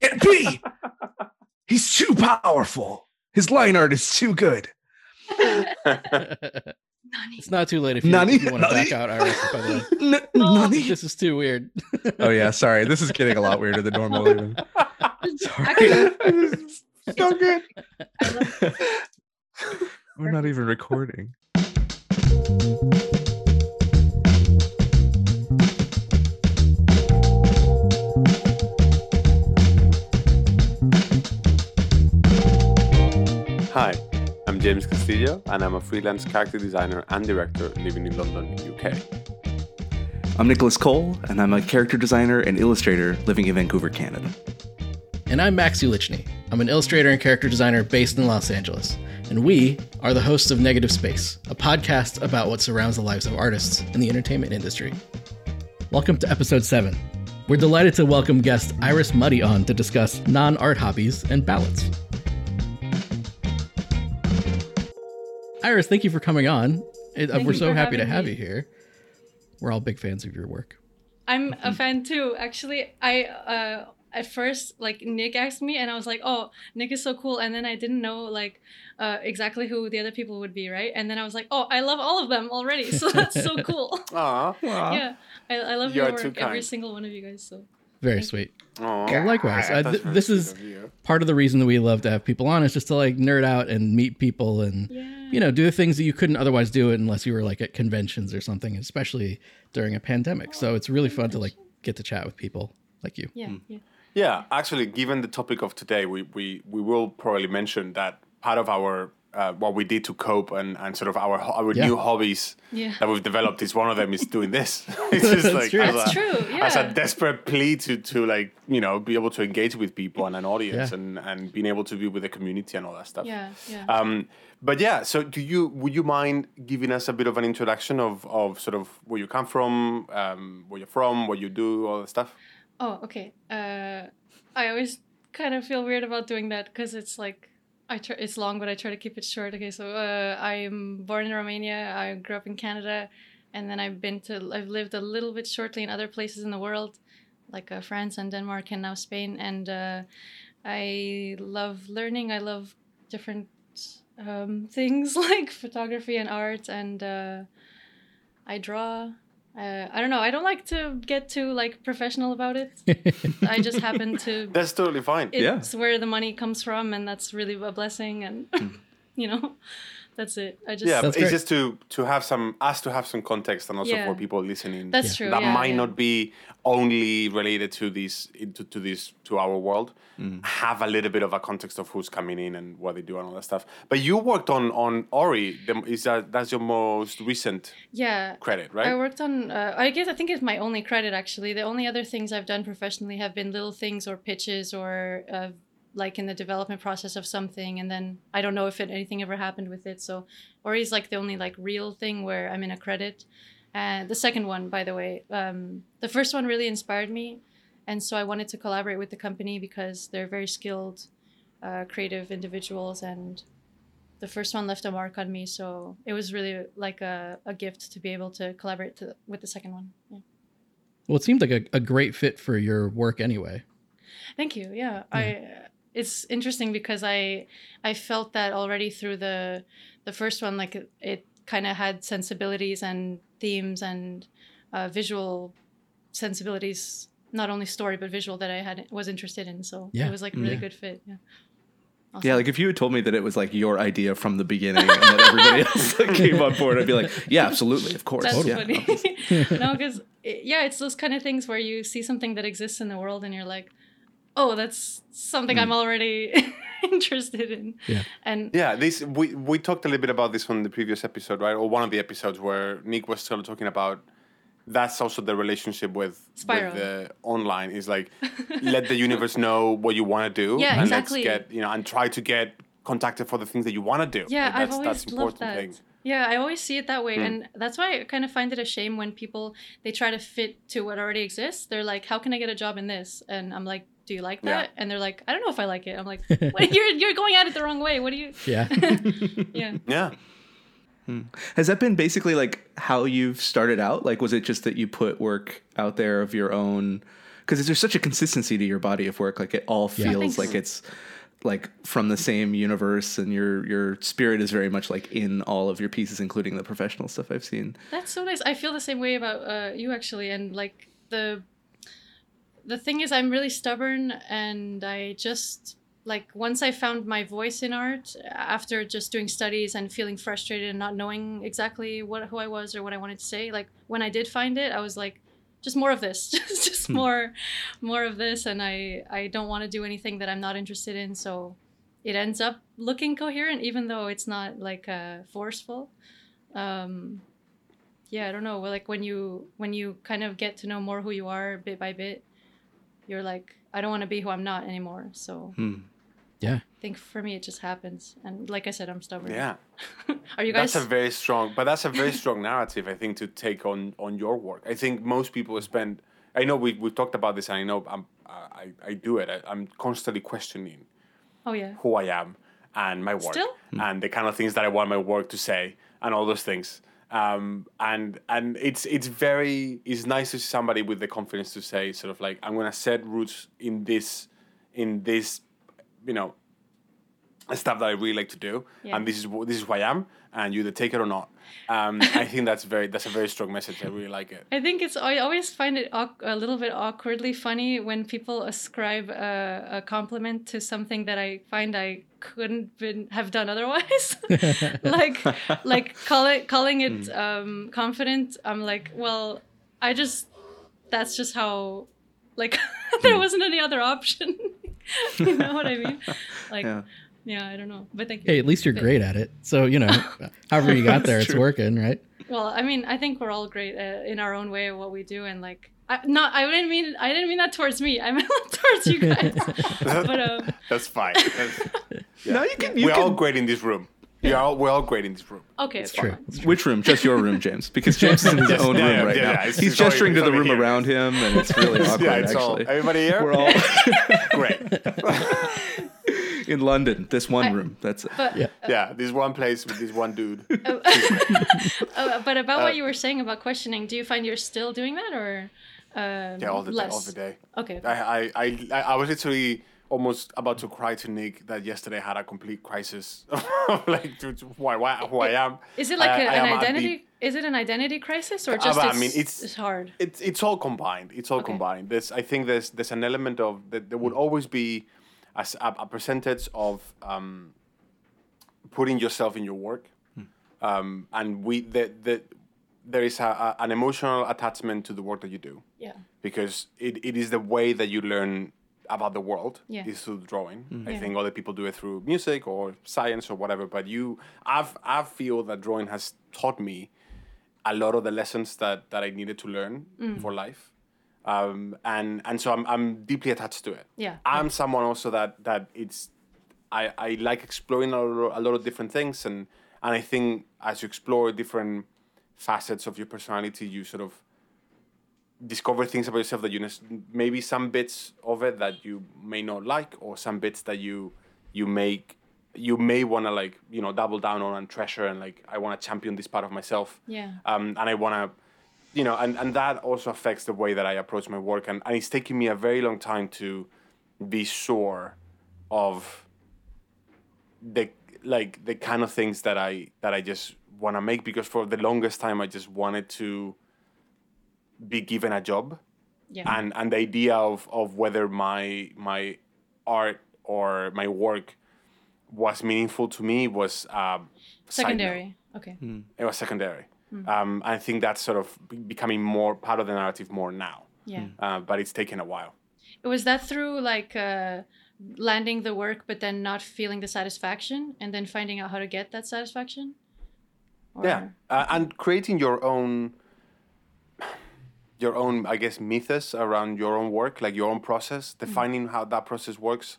Can't be. He's too powerful. His line art is too good. it's not too late if you, Nani? if you want to Nani? back out, Iris. By the way, Nani? this is too weird. Oh yeah, sorry. This is getting a lot weirder than normal. Even. Sorry. So good. We're not even recording. Hi, I'm James Castillo, and I'm a freelance character designer and director living in London, UK. I'm Nicholas Kole, and I'm a character designer and illustrator living in Vancouver, Canada. And I'm Max Ulichney. I'm an illustrator and character designer based in Los Angeles. And we are the hosts of Negative Space, a podcast about what surrounds the lives of artists in the entertainment industry. Welcome to episode 7. We're delighted to welcome guest Iris Muddy on to discuss non art hobbies and balance. Iris, thank you for coming on. It- uh, Thank we're so happy to have me. you here. We're all big fans of your work. I'm a fan too. Actually, I uh at first like Nick asked me and I was like, "Oh, Nick is so cool." And then I didn't know like uh exactly who the other people would be, right? And then I was like, "Oh, I love all of them already." So that's so cool. Aw. yeah. I, I love You your work, every single one of you guys. So Very sweet. Aw. Well, likewise. That's th- very this is of part of the reason that we love to have people on is just to like nerd out and meet people and yeah. you know do the things that you couldn't otherwise do it unless you were like at conventions or something especially during a pandemic so it's really fun to like get to chat with people like you Yeah. Hmm. Yeah. Yeah, actually, given the topic of today, we, we, we will probably mention that part of our uh, what we did to cope and, and sort of our our Yeah. new hobbies Yeah. that we've developed is one of them is doing this. it's just That's like true. as That's a, true. as a desperate plea to to like you know be able to engage with people and an audience Yeah. and and being able to be with the community and all that stuff. Yeah. Yeah. Um, but yeah, so do you would you mind giving us a bit of an introduction of, of sort of where you come from, um, where you're from, what you do, all that stuff? Oh, okay. Uh, I always kind of feel weird about doing that because it's like I try, it's long, but I try to keep it short. Okay, so uh, I'm born in Romania. I grew up in Canada, and then I've been to I've lived a little bit shortly in other places in the world, like uh, France and Denmark and now Spain. And uh, I love learning. I love different um, things like photography and art, and uh, I draw. Uh, I don't know. I don't like to get too like professional about it. I just happen to. That's totally fine. Yeah. It's where the money comes from, and that's really a blessing. And you know, that's it. I just. yeah, it's great. just to to have some us to have some context and also Yeah. for people listening. That's true. that yeah, might yeah. not be only related to this to, to this to our world. Have a little bit of a context of who's coming in and what they do and all that stuff. But you worked on on Ori. The, is that that's your most recent Yeah. credit, right? I worked on. Uh, I guess I think it's my only credit actually. The only other things I've done professionally have been little things or pitches or uh, like in the development process of something, and then I don't know if it, anything ever happened with it. So Ori's like the only like real thing where I'm in a credit. And the second one, by the way, um, the first one really inspired me, and so I wanted to collaborate with the company because they're very skilled, uh, creative individuals, and the first one left a mark on me. So it was really like a, a gift to be able to collaborate to, with the second one. Yeah. well it seemed like a, a great fit for your work anyway Thank you. Yeah, I. It's interesting because I I felt that already through the the first one. Like it, it kind of had sensibilities and themes and uh, visual sensibilities, not only story but visual that I had was interested in. So Yeah. it was like a really Yeah. good fit. Yeah. Yeah, like if you had told me that it was like your idea from the beginning and that everybody else like, came on board, I'd be like, yeah, absolutely, of course. That's yeah. funny. no, because yeah, it's those kind of things where you see something that exists in the world and you're like, oh, that's something I'm already interested in. Yeah. And Yeah, this we we talked a little bit about this on the previous episode, right? Or one of the episodes where Nick was sort of talking about that's also the relationship with Spiral. with the online is like let the universe know what you want to do Yeah, and exactly. let's get you know and try to get contacted for the things that you want to do. Yeah, Like, I've always that's loved that. thing. Yeah, I always see it that Hmm. way, and that's why I kind of find it a shame when people they try to fit to what already exists. They're like, "How can I get a job in this?" And I'm like, "Do you like Yeah. that?" And they're like, "I don't know if I like it." I'm like, what, "You're you're going at it the wrong way. What do you?" yeah Yeah. Yeah. Has that been basically like how you've started out? Like, was it just that you put work out there of your own? because there's such a consistency to your body of work. Like it all feels Thanks. like it's like from the same universe, and your your spirit is very much like in all of your pieces, including the professional stuff I've seen. That's so nice. I feel the same way about uh, you actually, and like the the thing is, I'm really stubborn, and I just like once I found my voice in art after just doing studies and feeling frustrated and not knowing exactly what who I was or what I wanted to say. Like when I did find it, I was like, just more of this, just just more, more of this, and I I don't want to do anything that I'm not interested in. So it ends up looking coherent, even though it's not like uh, forceful. Um, yeah i don't know like when you when you kind of get to know more who you are bit by bit you're like i don't want to be who i'm not anymore so hmm. Yeah. i think for me it just happens and like i said i'm stubborn Yeah. are you guys That's a very strong, but that's a very strong narrative, I think, to take on on your work. I think most people spend. I know we we talked about this, and I know I'm, I I do it. I, I'm constantly questioning oh yeah who I am and my work Still? and the kind of things that I want my work to say and all those things. Um, and and it's it's very it's nice to see somebody with the confidence to say sort of like I'm gonna set roots in this in this you know stuff that I really like to do Yeah. and this is this is who I am and you either take it or not. Um, I think that's very that's a very strong message. I really like it. I think it's. I always find it a little bit awkwardly funny when people ascribe a, a compliment to something that I find I couldn't been, have done otherwise. like, like call it, calling it um, confident. I'm like, well, I just. That's just how. Like, there wasn't any other option. you know what I mean? Like, Yeah. Yeah. I don't know, but thank you. Hey, at least you're great at it. So, you know, however you got there, it's working, right? Well, I mean, I think we're all great uh, in our own way of what we do, and like, I, not, I didn't mean, I didn't mean that towards me. I meant that towards you guys. but um, That's fine. That's, No, you can. You we're can all great in this room. We are all, we're all great in this room. okay, It's fine. true. Which room? Just your room, James, because James is in his own yeah, room yeah, right yeah, now. yeah, He's it's only- gesturing to the room here. around him, and it's really awkward. yeah, it's all, everybody here. we're all great. In London. This one I- room. That's it. But Yeah. Yeah, this one place with this one dude. uh, but about Uh, what you were saying about questioning, do you find you're still doing that or um, Yeah, all the day, all the day. Okay. I, I, I, I- I was literally almost about to cry to Nick that yesterday I had a complete crisis of like to, to who, I, why- who I am. Is it like I- a, I an am at identity? Is it an identity crisis or Uh, just but I mean, it's- it's hard? it's it's all combined. It's all Okay. combined. There's I think there's there's an element of that there would always be a, s- a- a percentage of um, putting yourself in your work, um, and we the, the there is a, a, an emotional attachment to the work that you do Yeah. because it, it is the way that you learn about the world Yeah. is through drawing. I Yeah. think other people do it through music or science or whatever, but you I've I feel that drawing has taught me a lot of the lessons that, that I needed to learn for life. Um, and and so I'm I'm deeply attached to it. Yeah. I'm someone also that that it's I, I like exploring a lot, a lot of different things and and I think as you explore different facets of your personality you sort of discover things about yourself that you maybe some bits of it that you may not like or some bits that you you make you may want to like you know double down on and treasure and like I want to champion this part of myself Yeah. um, and I want to you know and, and that also affects the way that I approach my work and, and it's taking me a very long time to be sure of the like the kind of things that I that I just want to make because for the longest time I just wanted to be given a job Yeah. and and the idea of of whether my my art or my work was meaningful to me was um. Secondary. Okay. It was secondary. Um, I think that's sort of becoming more part of the narrative more now, Yeah. uh, but it's taken a while. Was that through like uh, landing the work, but then not feeling the satisfaction, and then finding out how to get that satisfaction? Or- Yeah, uh, and creating your own, your own, I guess, mythos around your own work, like your own process, defining how that process works,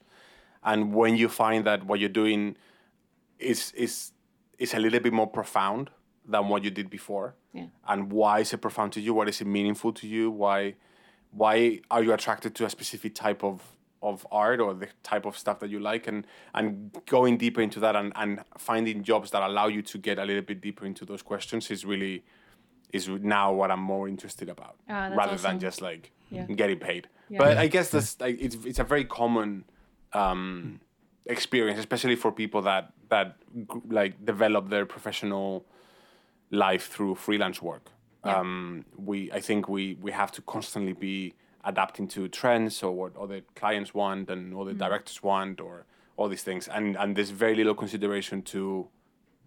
and when you find that what you're doing is is is a little bit more profound than what you did before, Yeah. and why is it profound to you? What is it meaningful to you? Why why are you attracted to a specific type of of art or the type of stuff that you like and and going deeper into that and, and finding jobs that allow you to get a little bit deeper into those questions is really is now what I'm more interested about, that's rather awesome. than just like Yeah. getting paid. Yeah. But I guess that's like it's it's a very common um, experience, especially for people that that like develop their professional life through freelance work. Yeah. Um, we I think we we have to constantly be adapting to trends or what other clients want and other directors want or all these things, and and there's very little consideration to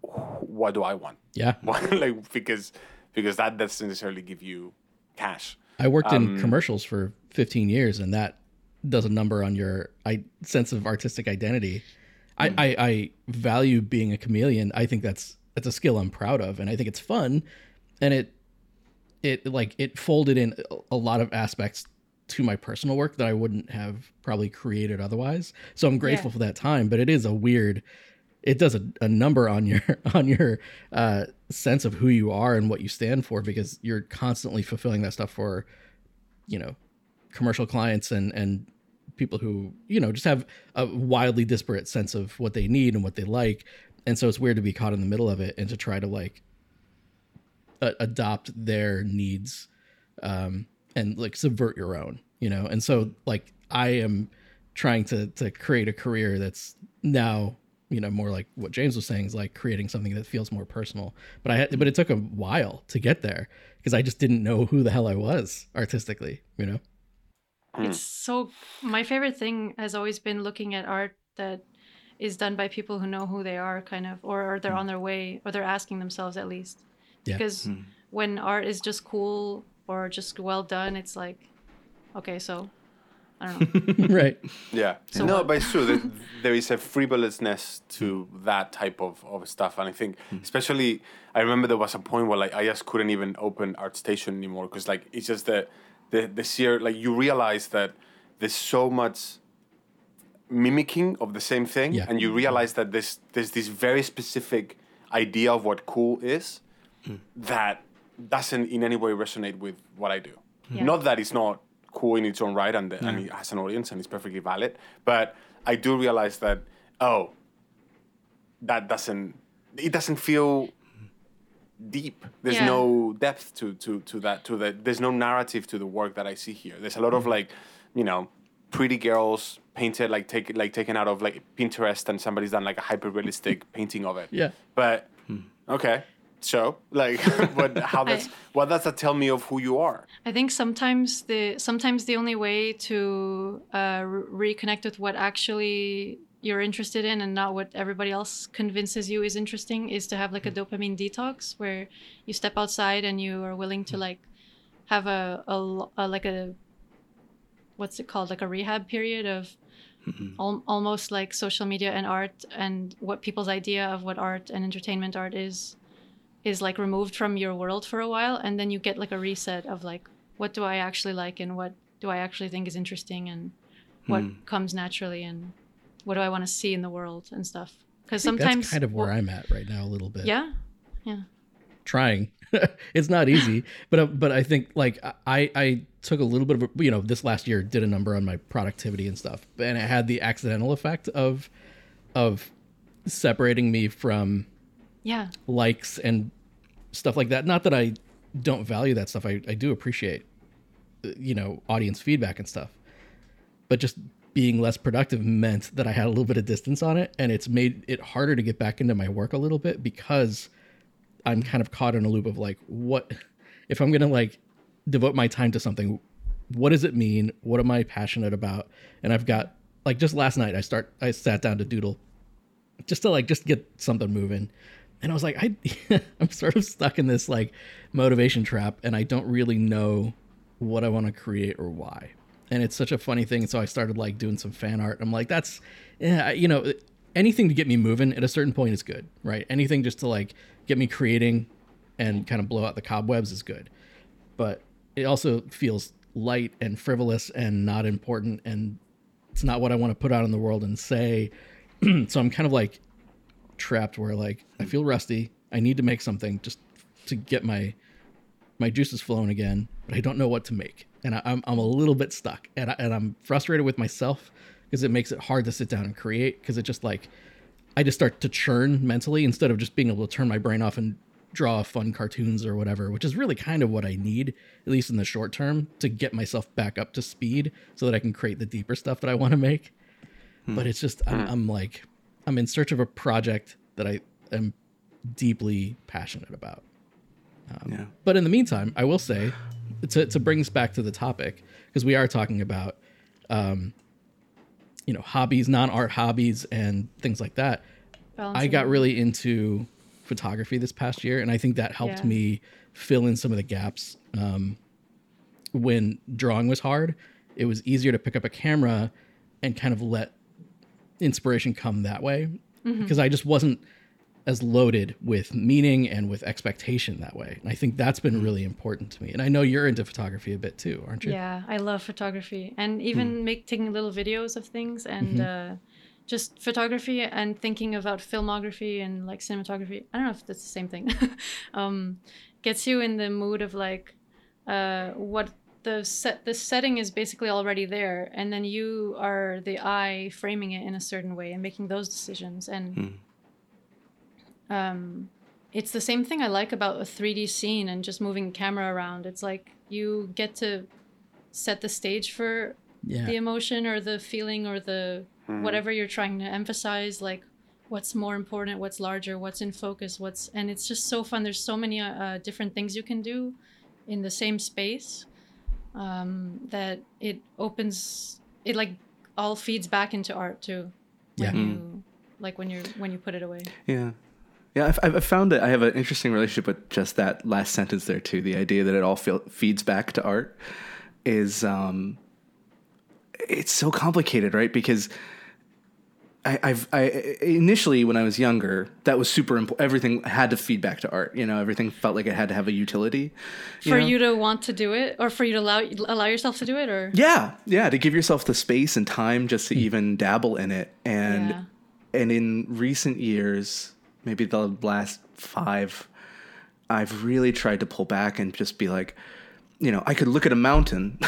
what do I want, Yeah. like because because that doesn't necessarily give you cash. I worked Um, in commercials for 15 years, and that does a number on your I, sense of artistic identity. I, Hmm. I, I value being a chameleon. I think that's that's a skill I'm proud of, and I think it's fun. And it it like it folded in a lot of aspects to my personal work that I wouldn't have probably created otherwise. So I'm grateful Yeah. for that time, but it is a weird. It does a, a number on your on your uh, sense of who you are and what you stand for because you're constantly fulfilling that stuff for, you know, commercial clients and and people who you know just have a wildly disparate sense of what they need and what they like, and so it's weird to be caught in the middle of it and to try to like a- adopt their needs um, and like subvert your own, you know. And so like I am trying to to create a career that's now you know more like what James was saying is like creating something that feels more personal. But I had, but it took a while to get there because I just didn't know who the hell I was artistically, you know. It's so my favorite thing has always been looking at art that is done by people who know who they are, kind of, or, or they're on their way, or they're asking themselves at least. Yeah. Because Hmm. when art is just cool or just well done, it's like, okay, so I don't know. right. Yeah. So no, what- but it's true. that there is a frivolousness to that type of, of stuff. And I think, especially, I remember there was a point where like I just couldn't even open ArtStation anymore because like it's just the, the, the sheer, like you realize that there's so much mimicking of the same thing. Yeah. And you realize that there's, there's this very specific idea of what cool is mm. that doesn't in any way resonate with what I do. Yeah. Not that it's not cool in its own right and, and it has an audience and it's perfectly valid, but I do realize that oh, that doesn't it doesn't feel deep. There's Yeah. no depth to to to that to the there's no narrative to the work that I see here. There's a lot of mm. like, you know, pretty girls painted like take like taken out of like Pinterest and somebody's done like a hyper realistic painting of it. Yeah. But hmm. okay, so like, what? How does what does that tell me of who you are? I think sometimes the sometimes the only way to uh, re- reconnect with what actually you're interested in and not what everybody else convinces you is interesting is to have like a hmm. dopamine detox where you step outside and you are willing to hmm. like have a a like a what's it called like a rehab period of Mm-hmm. al- almost like social media and art and what people's idea of what art and entertainment art is is like removed from your world for a while and then you get like a reset of like what do i actually like and what do i actually think is interesting and what hmm. comes naturally and what do i want to see in the world and stuff because sometimes That's kind of where well, I'm at right now a little bit. Yeah yeah trying. it's not easy, but uh, but I think like I I took a little bit of a, you know this last year did a number on my productivity and stuff, and it had the accidental effect of of separating me from yeah likes and stuff like that. Not that I don't value that stuff. I I do appreciate you know audience feedback and stuff, but just being less productive meant that I had a little bit of distance on it, and it's made it harder to get back into my work a little bit because I'm kind of caught in a loop of like, what if I'm gonna like devote my time to something? What does it mean? What am I passionate about? And I've got like just last night, I start I sat down to doodle just to like just get something moving, and I was like, I I'm sort of stuck in this like motivation trap, and I don't really know what I want to create or why. And it's such a funny thing. So I started like doing some fan art. I'm like, that's yeah, you know, anything to get me moving at a certain point is good, right? Anything just to like get me creating and kind of blow out the cobwebs is good. But it also feels light and frivolous and not important and it's not what I want to put out in the world and say. so I'm kind of like trapped where like I feel rusty. I need to make something just to get my my juices flowing again, but I don't know what to make, and I, I'm I'm a little bit stuck, and I, and I'm frustrated with myself because it makes it hard to sit down and create because it just like I just start to churn mentally instead of just being able to turn my brain off and draw fun cartoons or whatever, which is really kind of what I need, at least in the short term, to get myself back up to speed so that I can create the deeper stuff that I want to make. But it's just I'm, I'm like I'm in search of a project that I am deeply passionate about. Um, Yeah. But in the meantime, I will say to to bring us back to the topic because we are talking about um, you know hobbies, non art hobbies, and things like that. I got really into photography this past year, and I think that helped Yeah. me fill in some of the gaps. Um, when drawing was hard, it was easier to pick up a camera and kind of let inspiration come that way Mm-hmm. because I just wasn't as loaded with meaning and with expectation that way. And I think that's been really important to me. And I know you're into photography a bit too, aren't you? Yeah, I love photography and even make taking little videos of things and uh, just photography and thinking about filmography and like cinematography. I don't know if that's the same thing. um, gets you in the mood of like uh, what the set the setting is basically already there, and then you are the eye framing it in a certain way and making those decisions and. Um, it's the same thing I like about a 3D scene and just moving camera around. It's like you get to set the stage for Yeah. the emotion or the feeling or the whatever you're trying to emphasize like what's more important what's larger what's in focus what's and it's just so fun there's so many uh, uh, different things you can do in the same space um, that it opens it like all feeds back into art too when Yeah. you like when you're when you put it away Yeah. Yeah, I've, I've found that I have an interesting relationship with just that last sentence there too. The idea that it all feel, feeds back to art is um, it's so complicated, right? Because I, I've I initially when I was younger, that was super important. Everything had to feed back to art. You know, everything felt like it had to have a utility. for know? you to want to do it or for you to allow allow yourself to do it or Yeah, yeah, to give yourself the space and time just to even dabble in it. And Yeah. and in recent years, maybe the last 5, I've really tried to pull back and just be like, you know, I could look at a mountain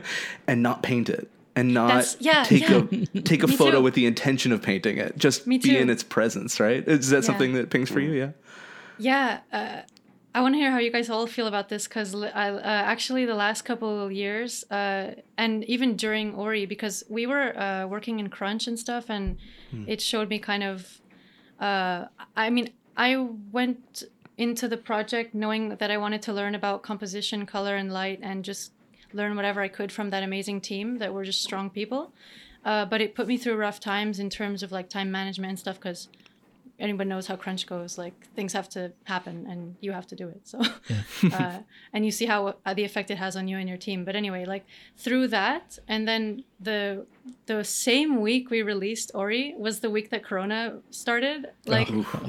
and not paint it and not yeah, take yeah. a take a photo too. with the intention of painting it. Just be in its presence, right? Is that Yeah. something that pings for you? Yeah. Yeah, uh, I want to hear how you guys all feel about this because I uh, actually the last couple of years uh, and even during Ori because we were uh, working in Crunch and stuff and it showed me kind of. Uh, I mean, I went into the project knowing that I wanted to learn about composition, color, and light, and just learn whatever I could from that amazing team that were just strong people. Uh, but it put me through rough times in terms of like time management and stuff because anyone knows how crunch goes like things have to happen and you have to do it so. Uh, and you see how uh, the effect it has on you and your team. But anyway like through that and then the the same week we released ori was the week that corona started like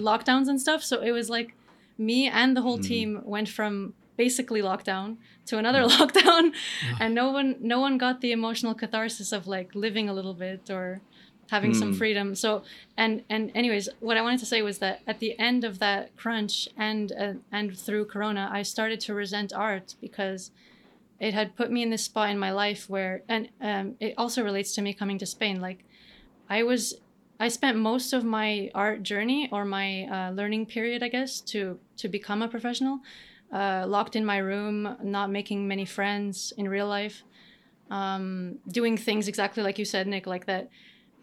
lockdowns and stuff. So it was like me and the whole team went from basically lockdown to another lockdown. And no one no one got the emotional catharsis of like living a little bit or having some freedom. So and and anyways what i wanted to say was that at the end of that crunch and uh, and through corona i started to resent art because it had put me in this spot in my life where and um, it also relates to me coming to spain. Like i was i spent most of my art journey or my uh, learning period i guess to to become a professional uh, locked in my room not making many friends in real life um, doing things exactly like you said nick like that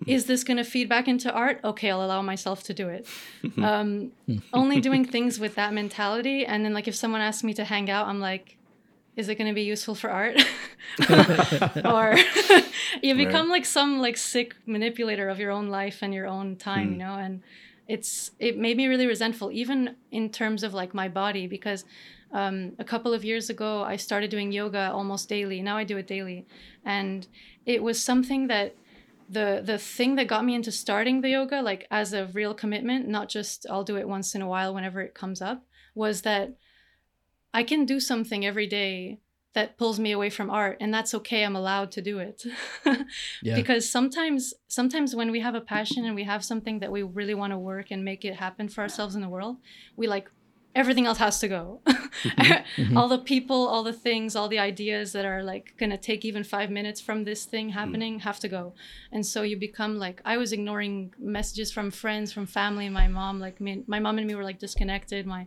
is this going to feed back into art? Okay i'll allow myself to do it. Um, only doing things with that mentality and then like if someone asks me to hang out i'm like is it going to be useful for art? Or you become like some like sick manipulator of your own life and your own time you know and it's it made me really resentful even in terms of like my body because um, a couple of years ago i started doing yoga almost daily. Now i do it daily. And it was something that the the thing that got me into starting the yoga like as a real commitment not just i'll do it once in a while whenever it comes up was that i can do something every day that pulls me away from art and that's okay i'm allowed to do it Yeah. because sometimes sometimes when we have a passion and we have something that we really want to work and make it happen for ourselves in the world we like everything else has to go mm-hmm. Mm-hmm. all the people all the things all the ideas that are like gonna take even five minutes from this thing mm. happening have to go and so you become like i was ignoring messages from friends from family my mom like me, my mom and me were like disconnected my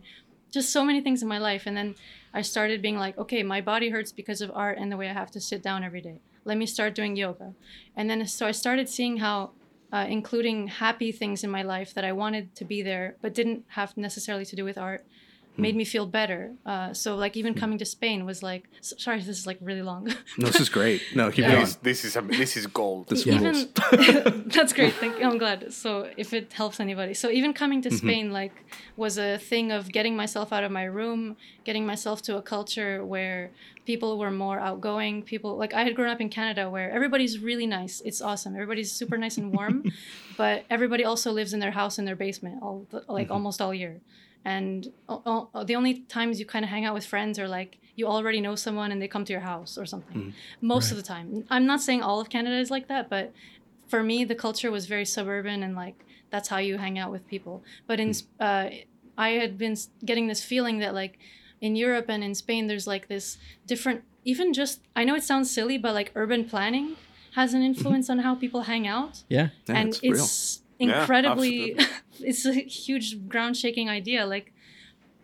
just so many things in my life. And then I started being like, okay, my body hurts because of art and the way I have to sit down every day. Let me start doing yoga. And then so I started seeing how uh, including happy things in my life that I wanted to be there, but didn't have necessarily to do with art, Hmm. made me feel better. Uh, so like even hmm. coming to Spain was like, s- sorry, this is like really long. No, this is great. No, keep Yeah. going. This, this is a, this is gold. This Yeah. even that's great thank you i'm glad so if it helps anybody so even coming to mm-hmm. spain like was a thing of getting myself out of my room getting myself to a culture where people were more outgoing people like i had grown up in canada where everybody's really nice it's awesome everybody's super nice and warm but everybody also lives in their house in their basement all the, like mm-hmm. almost all year and o- o- the only times you kind of hang out with friends are like you already know someone and they come to your house or something. Mm. Most of the time. I'm not saying all of canada is like that but for me the culture was very suburban and like that's how you hang out with people. But in hmm. uh, i had been getting this feeling that like in europe and in spain there's like this different even just i know it sounds silly but like urban planning has an mm-hmm. influence on how people hang out. Yeah. Yeah, and it's it's, real. Yeah, incredibly it's a huge ground shaking idea like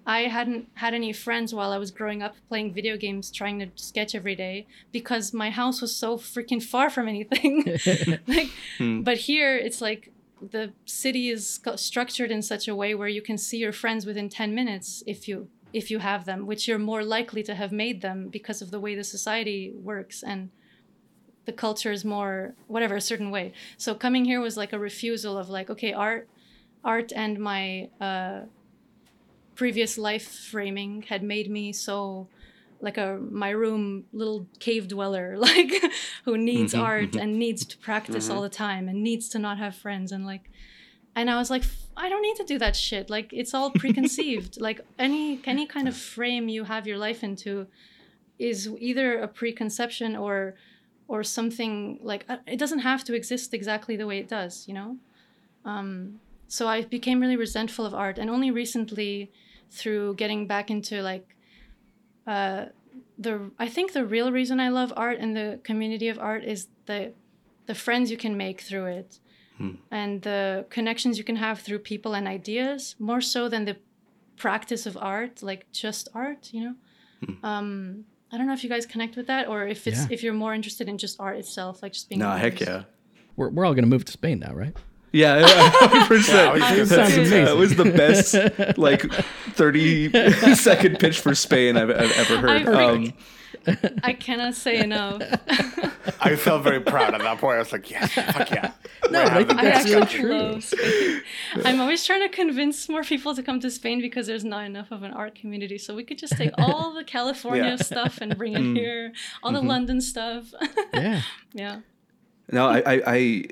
i hadn't had any friends while i was growing up playing video games trying to sketch every day because my house was so freaking far from anything like Hmm. but here it's like the city is structured in such a way where you can see your friends within 10 minutes if you if you have them which you're more likely to have made them because of the way the society works and the culture is more whatever a certain way. So coming here was like a refusal of like okay art art and my uh, previous life framing had made me so like a my room little cave dweller like who needs Mhm, art and needs to practice all the time and needs to not have friends and like and i was like "F- i don't need to do that shit. Like it's all preconceived. Like any any kind of frame you have your life into is either a preconception or or something like uh, it doesn't have to exist exactly the way it does you know? Um, so i became really resentful of art and only recently through getting back into like uh, the i think the real reason i love art and the community of art is the the friends you can make through it and the connections you can have through people and ideas more so than the practice of art like just art you know? Um i don't know if you guys connect with that or if it's Yeah. if you're more interested in just art itself like just being No, an heck yeah. We're, we're all going to move to Spain now, right? Yeah, yeah, 100%. Yeah, I was gonna say- Sounds amazing. That was the best like 30 second pitch for Spain I've, I've ever heard. I Um, I cannot say enough. I felt very proud at that point. I was like, yes, fuck yeah. No, I think the I that's really actually true. love Spain. I'm always trying to convince more people to come to Spain because there's not enough of an art community. So we could just take all the California Yeah. stuff and bring it here, all the London stuff. Yeah. yeah. No, I, I, I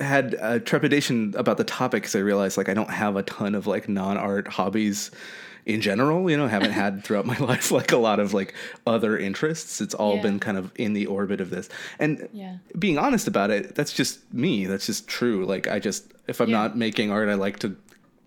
had uh, trepidation about the topic because I realized like I don't have a ton of like non-art hobbies in general. You know, haven't had throughout my life like a lot of like other interests. It's all Yeah. been kind of in the orbit of this. And Yeah. being honest about it, that's just me. That's just true. Like I just if I'm Yeah. not making art, I like to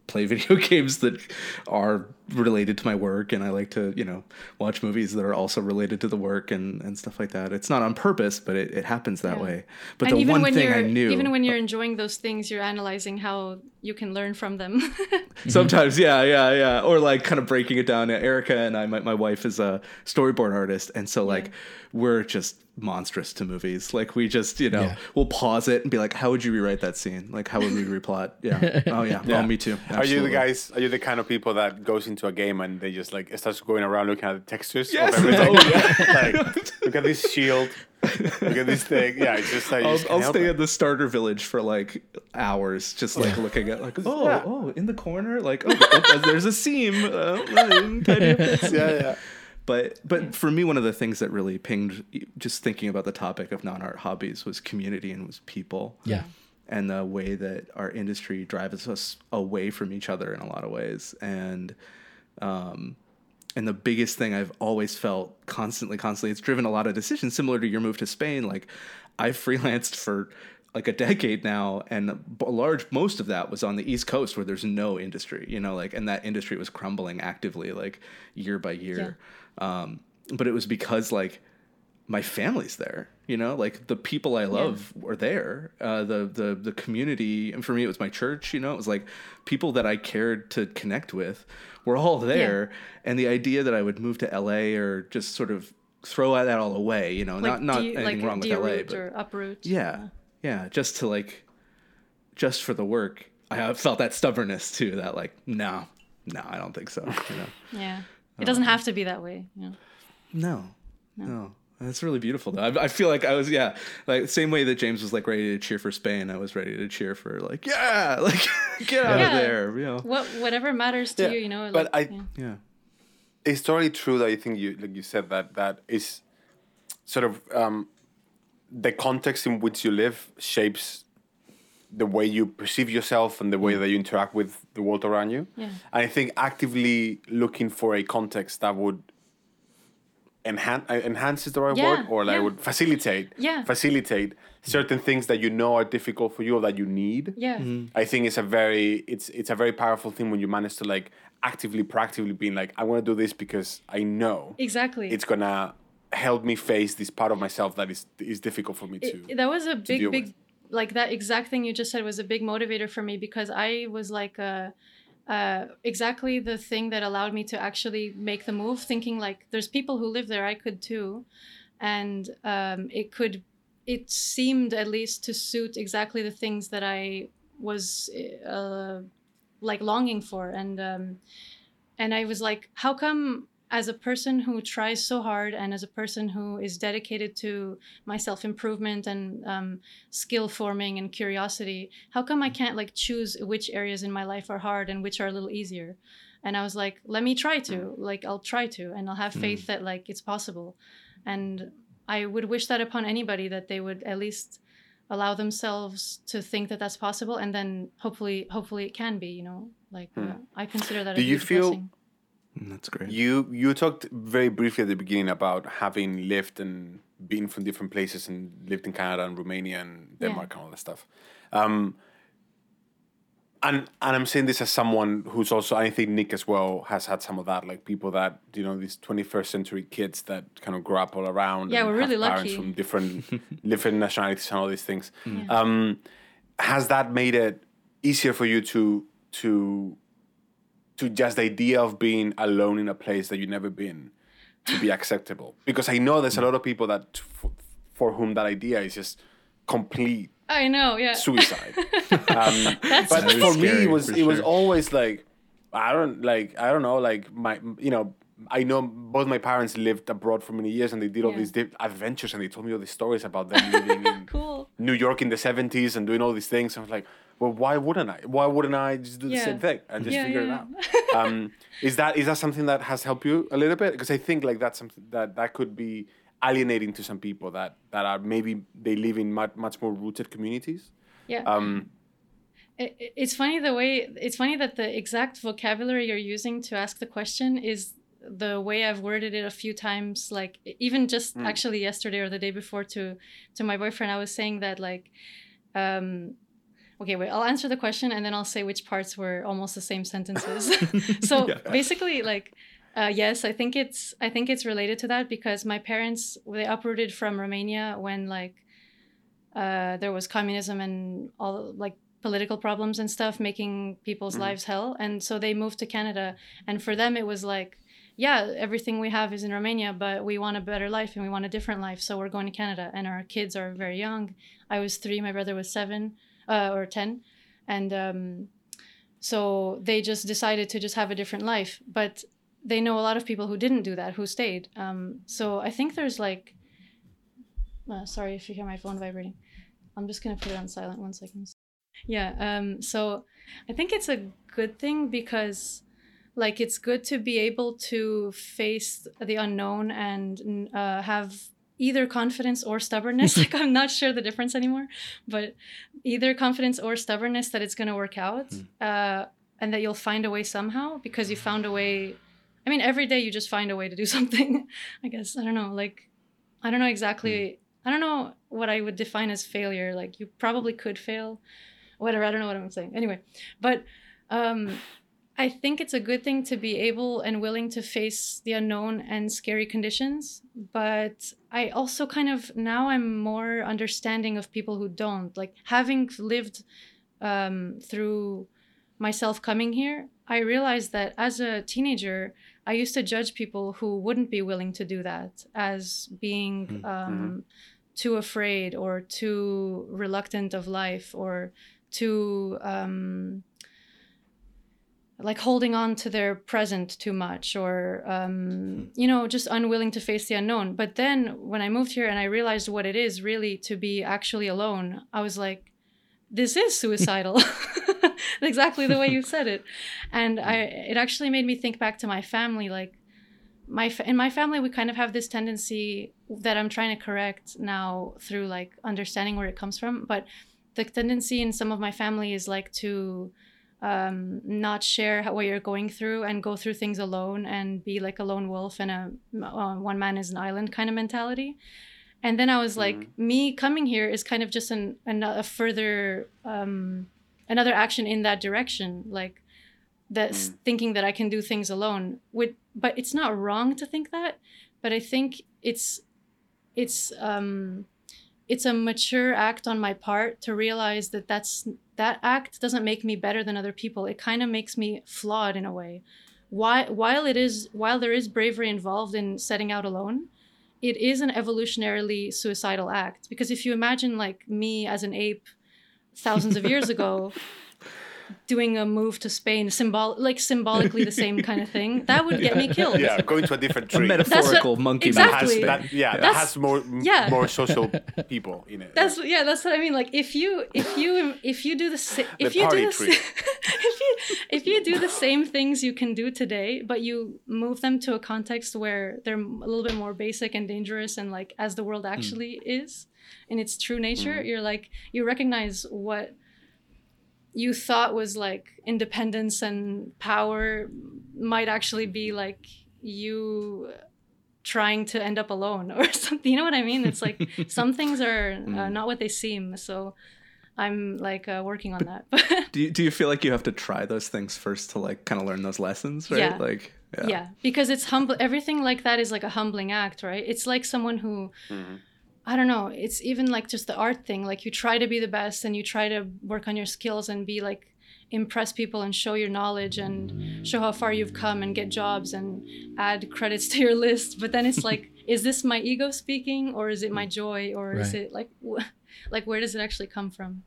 play video games that are related to my work and I like to, you know, watch movies that are also related to the work and, and stuff like that. It's not on purpose, but it, it happens that Yeah. way. But and the even one when thing you're I knew even when you're oh. enjoying those things, you're analyzing how you can learn from them. Sometimes, yeah, yeah, yeah. Or like kind of breaking it down. Erica and I, my, my wife is a storyboard artist. And so, like, we're just monstrous to movies. Like, we just, you know, Yeah. we'll pause it and be like, how would you rewrite that scene? Like, how would we replot? Yeah. Oh, yeah. Oh, me too. Are you the guys? Are you the kind of people that goes into a game and they just like it starts going around looking at the textures Yes. of everything? Oh, yeah. like, look at this shield. Look at this thing. Yeah, it's just like you I'll, just I'll stay it. at the starter village for like hours, just like looking at like oh Yeah. oh in the corner like oh, oh, there's a seam. Uh, tiny bits. Yeah, yeah. But but for me, one of the things that really pinged, just thinking about the topic of non art hobbies, was community and was people. Yeah. And the way that our industry drives us away from each other in a lot of ways, and um, and the biggest thing I've always felt constantly, constantly, it's driven a lot of decisions similar to your move to Spain. Like I've freelanced for like a decade now, and a large most of that was on the East Coast where there's no industry, you know, like and that industry was crumbling actively, like year by year. Um, but it was because like my family's there. You know, like the people I love were there. Uh, the the the community, and for me, it was my church. You know, it was like people that I cared to connect with were all there. And the idea that I would move to LA or just sort of throw that all away, you know, not not de- anything like wrong with LA, but uproot. yeah, yeah, just to like, just for the work. I felt that stubbornness too. That like, no, no, I don't think so. You know, Yeah. It doesn't have to be that way. You know? no, no. That's really beautiful though. I, I feel like I was yeah, like same way that James was like ready to cheer for Spain. I was ready to cheer for like yeah, like get out Yeah. of there. You know, What whatever matters to Yeah, you, you know. but like, I- yeah. yeah, it's totally true that I think you like you said that that is sort of um, the context in which you live shapes the way you perceive yourself and the way that you interact with the world around you. Yeah. And I think actively looking for a context that would enhance enhance is the right Yeah, word or like yeah. would facilitate Yeah. facilitate certain things that you know are difficult for you or that you need. Yeah. I think it's a very it's it's a very powerful thing when you manage to like actively proactively being like I want to do this because I know Exactly. it's gonna help me face this part of myself that is is difficult for me to. It- that was a big big with. like that exact thing you just said was a big motivator for me because i was like uh uh, exactly the thing that allowed me to actually make the move thinking like there's people who live there i could too. And um, it could it seemed at least to suit exactly the things that i was uh, like longing for. And um, and i was like how come as a person who tries so hard and as a person who is dedicated to my self improvement and um, skill forming and curiosity how come i can't like choose which areas in my life are hard and which are a little easier? And i was like let me try to. Like i'll try to and i'll have faith that like it's possible. And i would wish that upon anybody that they would at least allow themselves to think that that's possible and then hopefully hopefully it can be you know? Like uh, i consider that Do a you feel- blessing. That's great. You you talked very briefly at the beginning about having lived and been from different places and lived in Canada and Romania and Denmark and all that stuff. Um, and and I'm saying this as someone who's also I think Nick as well has had some of that, like people that you know these 21st century kids that kind of grow up all around. Yeah, and we're really have parents lucky. from different different nationalities and all these things. Um, has that made it easier for you to to to just the idea of being alone in a place that you've never been to be acceptable? Because I know there's a lot of people that for, for whom that idea is just complete i know yeah suicide. um, but is for me, it was it was always like I don't like I don't know like my you know I know both my parents lived abroad for many years and they did all Yeah. these adventures and they told me all these stories about them living in cool New York in the seventies and doing all these things. I was like, well, why wouldn't I? Why wouldn't I just do the Yeah. same thing and just Yeah, figure yeah, it out? um, is that is that something that has helped you a little bit? Because I think like that's something that that could be alienating to some people that that are maybe they live in much much more rooted communities. yeah Um, it, it- it's funny the way it's funny that the exact vocabulary you're using to ask the question is the way I've worded it a few times like even just actually yesterday or the day before to to my boyfriend I was saying that like um okay wait I'll answer the question and then I'll say which parts were almost the same sentences. So basically like uh, yes I think it's I think it's related to that because my parents they uprooted from Romania when like uh, there was communism and all like political problems and stuff making people's lives hell. And so they moved to canada and for them it was like yeah everything we have is in romania but we want a better life and we want a different life so we're going to canada. And our kids are very young. I was three my brother was seven uh, or ten. And um, so they just decided to just have a different life. But they know a lot of people who didn't do that who stayed. Um, so i think there's like uh, sorry if you hear my phone vibrating. I'm just going to put it on silent one second. Yeah um so i think it's a good thing because like it's good to be able to face the unknown and uh, have either confidence or stubbornness. Like i'm not sure the difference anymore but either confidence or stubbornness that it's going to work out uh, and that you'll find a way somehow because you found a way i mean every day you just find a way to do something i guess. I don't know like i don't know exactly i don't know what i would define as failure. Like you probably could fail whatever i don't know what i'm saying. Anyway but um I think it's a good thing to be able and willing to face the unknown and scary conditions. But I also kind of now I'm more understanding of people who don't. Like having lived um, through myself coming here, I realized that as a teenager, I used to judge people who wouldn't be willing to do that as being um, too afraid or too reluctant of life or too um, like holding on to their present too much or um, you know just unwilling to face the unknown. But then when i moved here and i realized what it is really to be actually alone i was like this is suicidal. Exactly the way you said it. And i it actually made me think back to my family like my fa- in my family we kind of have this tendency that i'm trying to correct now through like understanding where it comes from. But the tendency in some of my family is like to um, not share how, what you're going through and go through things alone and be like a lone wolf and a uh, one man is an island kind of mentality. And then I was like, me coming here is kind of just an, an a further um, another action in that direction, like that's thinking that I can do things alone. With but it's not wrong to think that, but I think it's it's um, it's a mature act on my part to realize that that's that act doesn't make me better than other people. It kind of makes me flawed in a way. Why, while it is while there is bravery involved in setting out alone it is an evolutionarily suicidal act. Because if you imagine like me as an ape thousands of years ago doing a move to Spain, symbol like symbolically the same kind of thing, that would get me killed. Yeah, going to a different tree. A metaphorical what- monkey exactly. has that, yeah, that has more yeah. more social people in it. That's yeah, that's what I mean. Like if you if you if you do the sa- if you party do the tree. if you if you do the same things you can do today, but you move them to a context where they're a little bit more basic and dangerous and like as the world mm. actually is in its true nature, mm. you're like you recognize what you thought was like independence and power might actually be like you trying to end up alone or something you know what i mean it's like some things are uh, not what they seem so i'm like uh, working on that Do you, do you feel like you have to try those things first to like kind of learn those lessons, right? Yeah. Like, yeah. yeah because it's humble everything like that is like a humbling act right it's like someone who i don't know it's even like just the art thing like you try to be the best and you try to work on your skills and be like impress people and show your knowledge and show how far you've come and get jobs and add credits to your list. But then it's like is this my ego speaking or is it my joy or is it like like where does it actually come from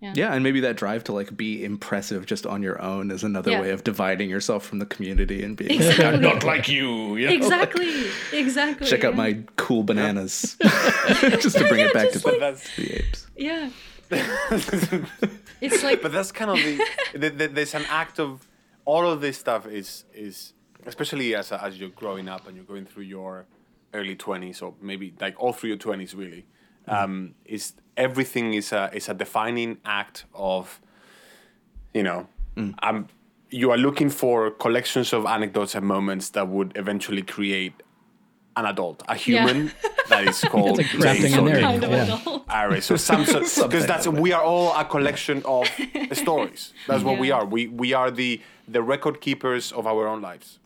Yeah, and maybe that drive to like be impressive just on your own is another Yeah. way of dividing yourself from the community and being Exactly. like, I'm not like you. you know? exactly exactly Check out my cool bananas. just to bring yeah, it back to like- the, the apes. yeah it's like but that's kind of the, the, the there's an act of all of this stuff is is especially as as you're growing up and you're going through your early 20s or maybe like all through your 20s really um, is everything is a is a defining act of you know um, you are looking for collections of anecdotes and moments that would eventually create an adult a human that is called It's like crafting James a or narrative, kind of yeah. adult Aries or some Something because that's we are all a collection of stories. That's what we are. We we are the the record keepers of our own lives.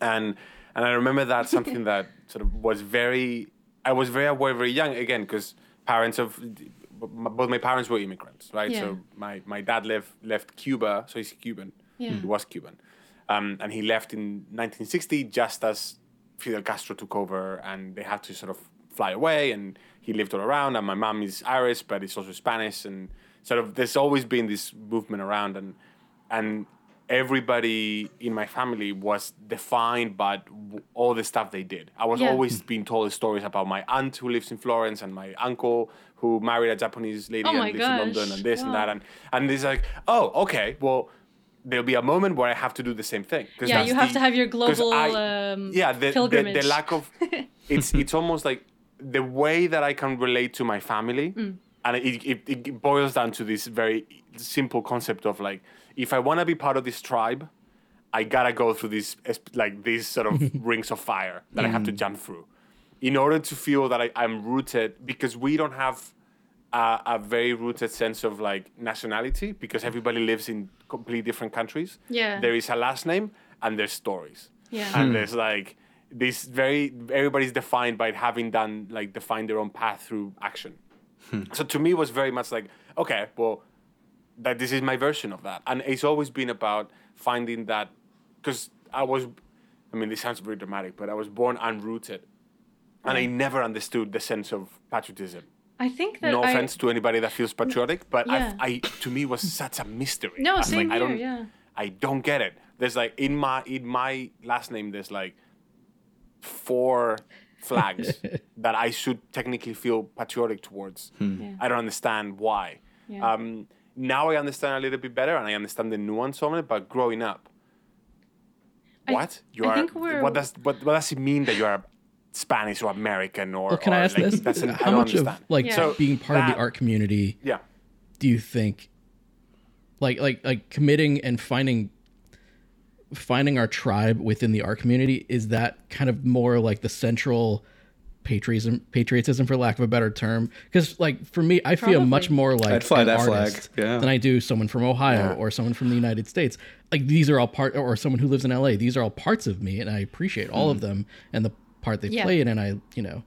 And and I remember that something that sort of was very I was very aware very young again because parents of both my parents were immigrants, right? Yeah. So my, my dad left left Cuba, so he's Cuban. Yeah. He was Cuban. Um, and he left in 1960 just as Fidel Castro took over and they had to sort of fly away and he lived all around and my mom is Irish but it's also Spanish and sort of there's always been this movement around and and everybody in my family was defined by all the stuff they did. I was Yeah. always being told stories about my aunt who lives in Florence and my uncle who married a Japanese lady Oh and lives in London and this and that and and it's like oh okay well there'll be a moment where I have to do the same thing. yeah you have the- to have your global I- um, yeah the, the, the lack of it's it's almost like the way that I can relate to my family Mm. and it, it, it boils down to this very simple concept of like if I want to be part of this tribe I gotta go through these like these sort of rings of fire that I have to mm. jump through in order to feel that I, I'm rooted because we don't have a, a very rooted sense of like nationality because everybody lives in completely different countries. Yeah. There is a last name and there's stories. Yeah. And hmm. there's like this very everybody's defined by having done like defined their own path through action. Hmm. So to me it was very much like, okay, well, that this is my version of that. And it's always been about finding that because I was I mean this sounds very dramatic, but I was born unrooted. And I never understood the sense of patriotism I think that no I, offense to anybody that feels patriotic, but Yeah. I, I to me was such a mystery. No, I'm same like, I here, don't, yeah. I don't get it. There's like in my in my last name, there's like four flags that I should technically feel patriotic towards. Yeah. I don't understand why. Yeah. Um, now I understand a little bit better, and I understand the nuance of it. But growing up, I- what you I are? think we're- What does what, what does it mean that you are Spanish or American or? Well, can I ask like, this? That's an, How don't much of understand. like Yeah. So being part of the art community yeah. do you think like like like committing and finding finding our tribe within the art community is that kind of more like the central patriotism patriotism for lack of a better term because like for me i feel much more like I'd fly an that flag, artist yeah. than i do someone from ohio Yeah. or someone from the united states like these are all part or someone who lives in la these are all parts of me and i appreciate all Hmm. of them and the part they Yeah. played and i you know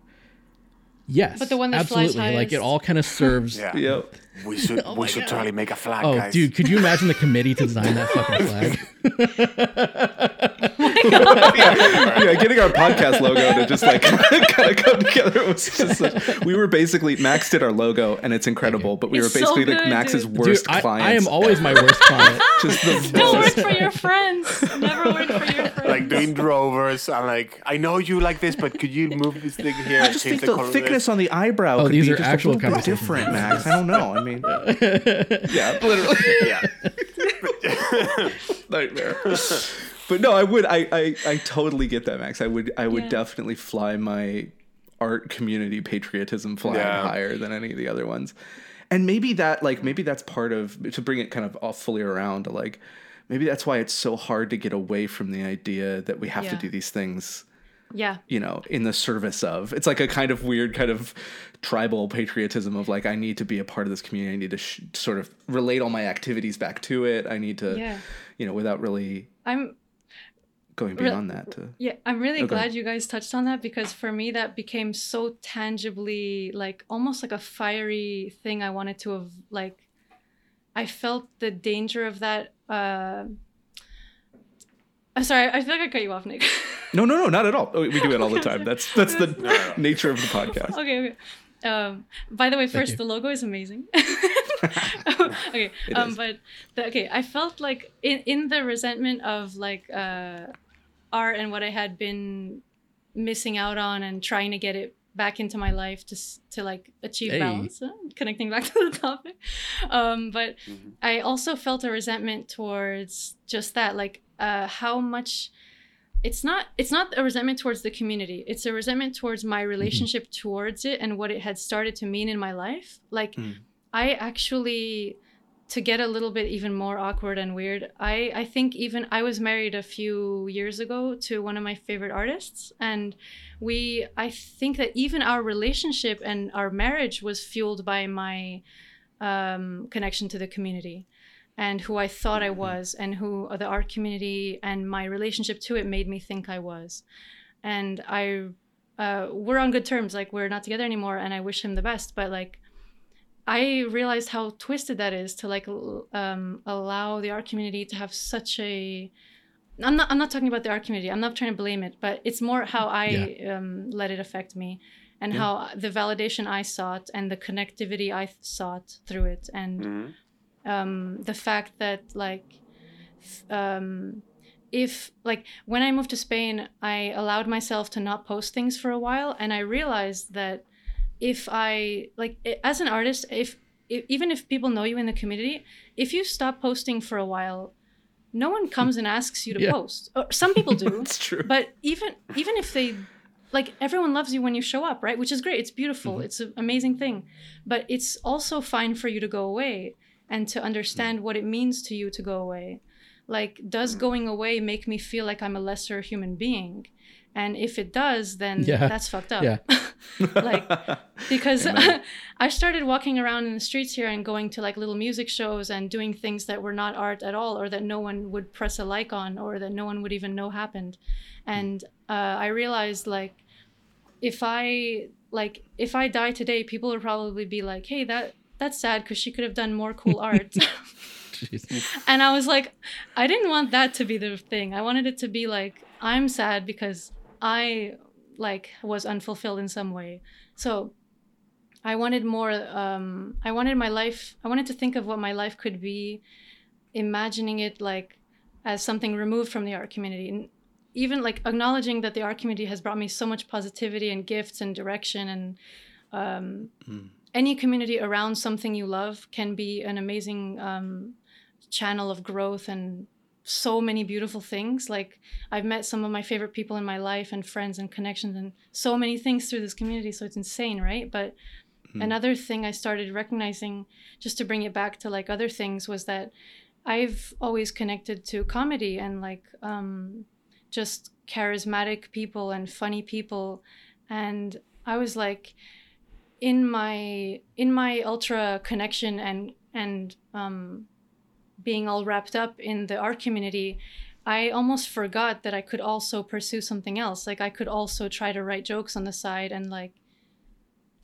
yes But the one that flies absolutely like it all kind of serves Yeah. Yep. We should oh we should totally make a flag, Oh, guys. dude, could you imagine the committee to design that fucking flag? Oh yeah, getting our podcast logo to just like kind of come together was just such, we were basically Max did our logo and it's incredible, but we It's were so basically like Max's dude. worst Dude, I. I am always my worst client. just the Don't work for your friends. Never work for your friends. Like doing drovers. I'm like, I know you like this, but could you move this thing here? I just think the color thickness on the eyebrow Oh, could these be are just actual a little bit different, Max. I don't know. I mean, yeah, literally. Yeah. nightmare. but no, I would. I, I I totally get that, Max. I would. I would Yeah. definitely fly my art community patriotism flying Yeah. higher than any of the other ones. And maybe that, like, maybe that's part of to bring it kind of all fully around. To like, maybe that's why it's so hard to get away from the idea that we have to do these things yeah. you know, in the service of. It's like a kind of weird kind of tribal patriotism of like I need to be a part of this community. I need to sh- sort of relate all my activities back to it. I need to, Yeah. you know, without really I'm going Re- beyond that. To, Yeah, I'm really oh, Okay. glad you guys touched on that because for me that became so tangibly like almost like a fiery thing I wanted to have like I felt the danger of that uh I'm sorry, I feel like I cut you off, Nick. no, no, no, not at all. Oh, We do it all the time. That's that's the No, nature of the podcast. okay, okay. Um, by the way, first the logo is amazing. okay, um, is. but the, okay, I felt like in in the resentment of like uh, art and what I had been missing out on and trying to get it back into my life to to like achieve Hey. balance. uh, Connecting back to the topic, um, but Mhm. I also felt a resentment towards just that, like uh, how much it's not it's not a resentment towards the community it's a resentment towards my relationship towards it and what it had started to mean in my life like Mm. i actually to get a little bit even more awkward and weird i i think even i was married a few years ago to one of my favorite artists and we i think that even our relationship and our marriage was fueled by my um, connection to the community and who I thought I was, and who the art community and my relationship to it made me think I was. And I, uh, we're on good terms. Like we're not together anymore, and I wish him the best. But like, I realized how twisted that is to like um, allow the art community to have such a. I'm not. I'm not talking about the art community. I'm not trying to blame it, but it's more how I um, let it affect me, and Yeah. how the validation I sought and the connectivity I sought through it, and Mhm. um, the fact that like um, if like when I moved to Spain, I allowed myself to not post things for a while, and I realized that if I like as an artist, if, if even if people know you in the community, if you stop posting for a while, no one comes and asks you to Yeah. post. Or some people do, It's true. but even even if they like everyone loves you when you show up right? Which is great. It's beautiful. Mm-hmm. It's an amazing thing. But it's also fine for you to go away and to understand mm. what it means to you to go away. Like does mm. going away make me feel like i'm a lesser human being and if it does then Yeah. that's fucked up Yeah. like because i started walking around in the streets here and going to like little music shows and doing things that were not art at all or that no one would press a like on or that no one would even know happened and uh, i realized like if i like if i die today people would probably be like hey that that's sad because she could have done more cool art and I was like, I didn't want that to be the thing. I wanted it to be like, I'm sad because I like was unfulfilled in some way. So I wanted more. Um, I wanted my life. I wanted to think of what my life could be, imagining it like as something removed from the art community, and even like acknowledging that the art community has brought me so much positivity and gifts and direction and. Um, Any community around something you love can be an amazing um, channel of growth and so many beautiful things. Like I've met some of my favorite people in my life and friends and connections and so many things through this community. So it's insane, right? But another thing I started recognizing, just to bring it back to like other things, was that I've always connected to comedy and like um, just charismatic people and funny people, and I was like, in my in my ultra connection and and um, being all wrapped up in the art community, I almost forgot that I could also pursue something else. Like I could also try to write jokes on the side and like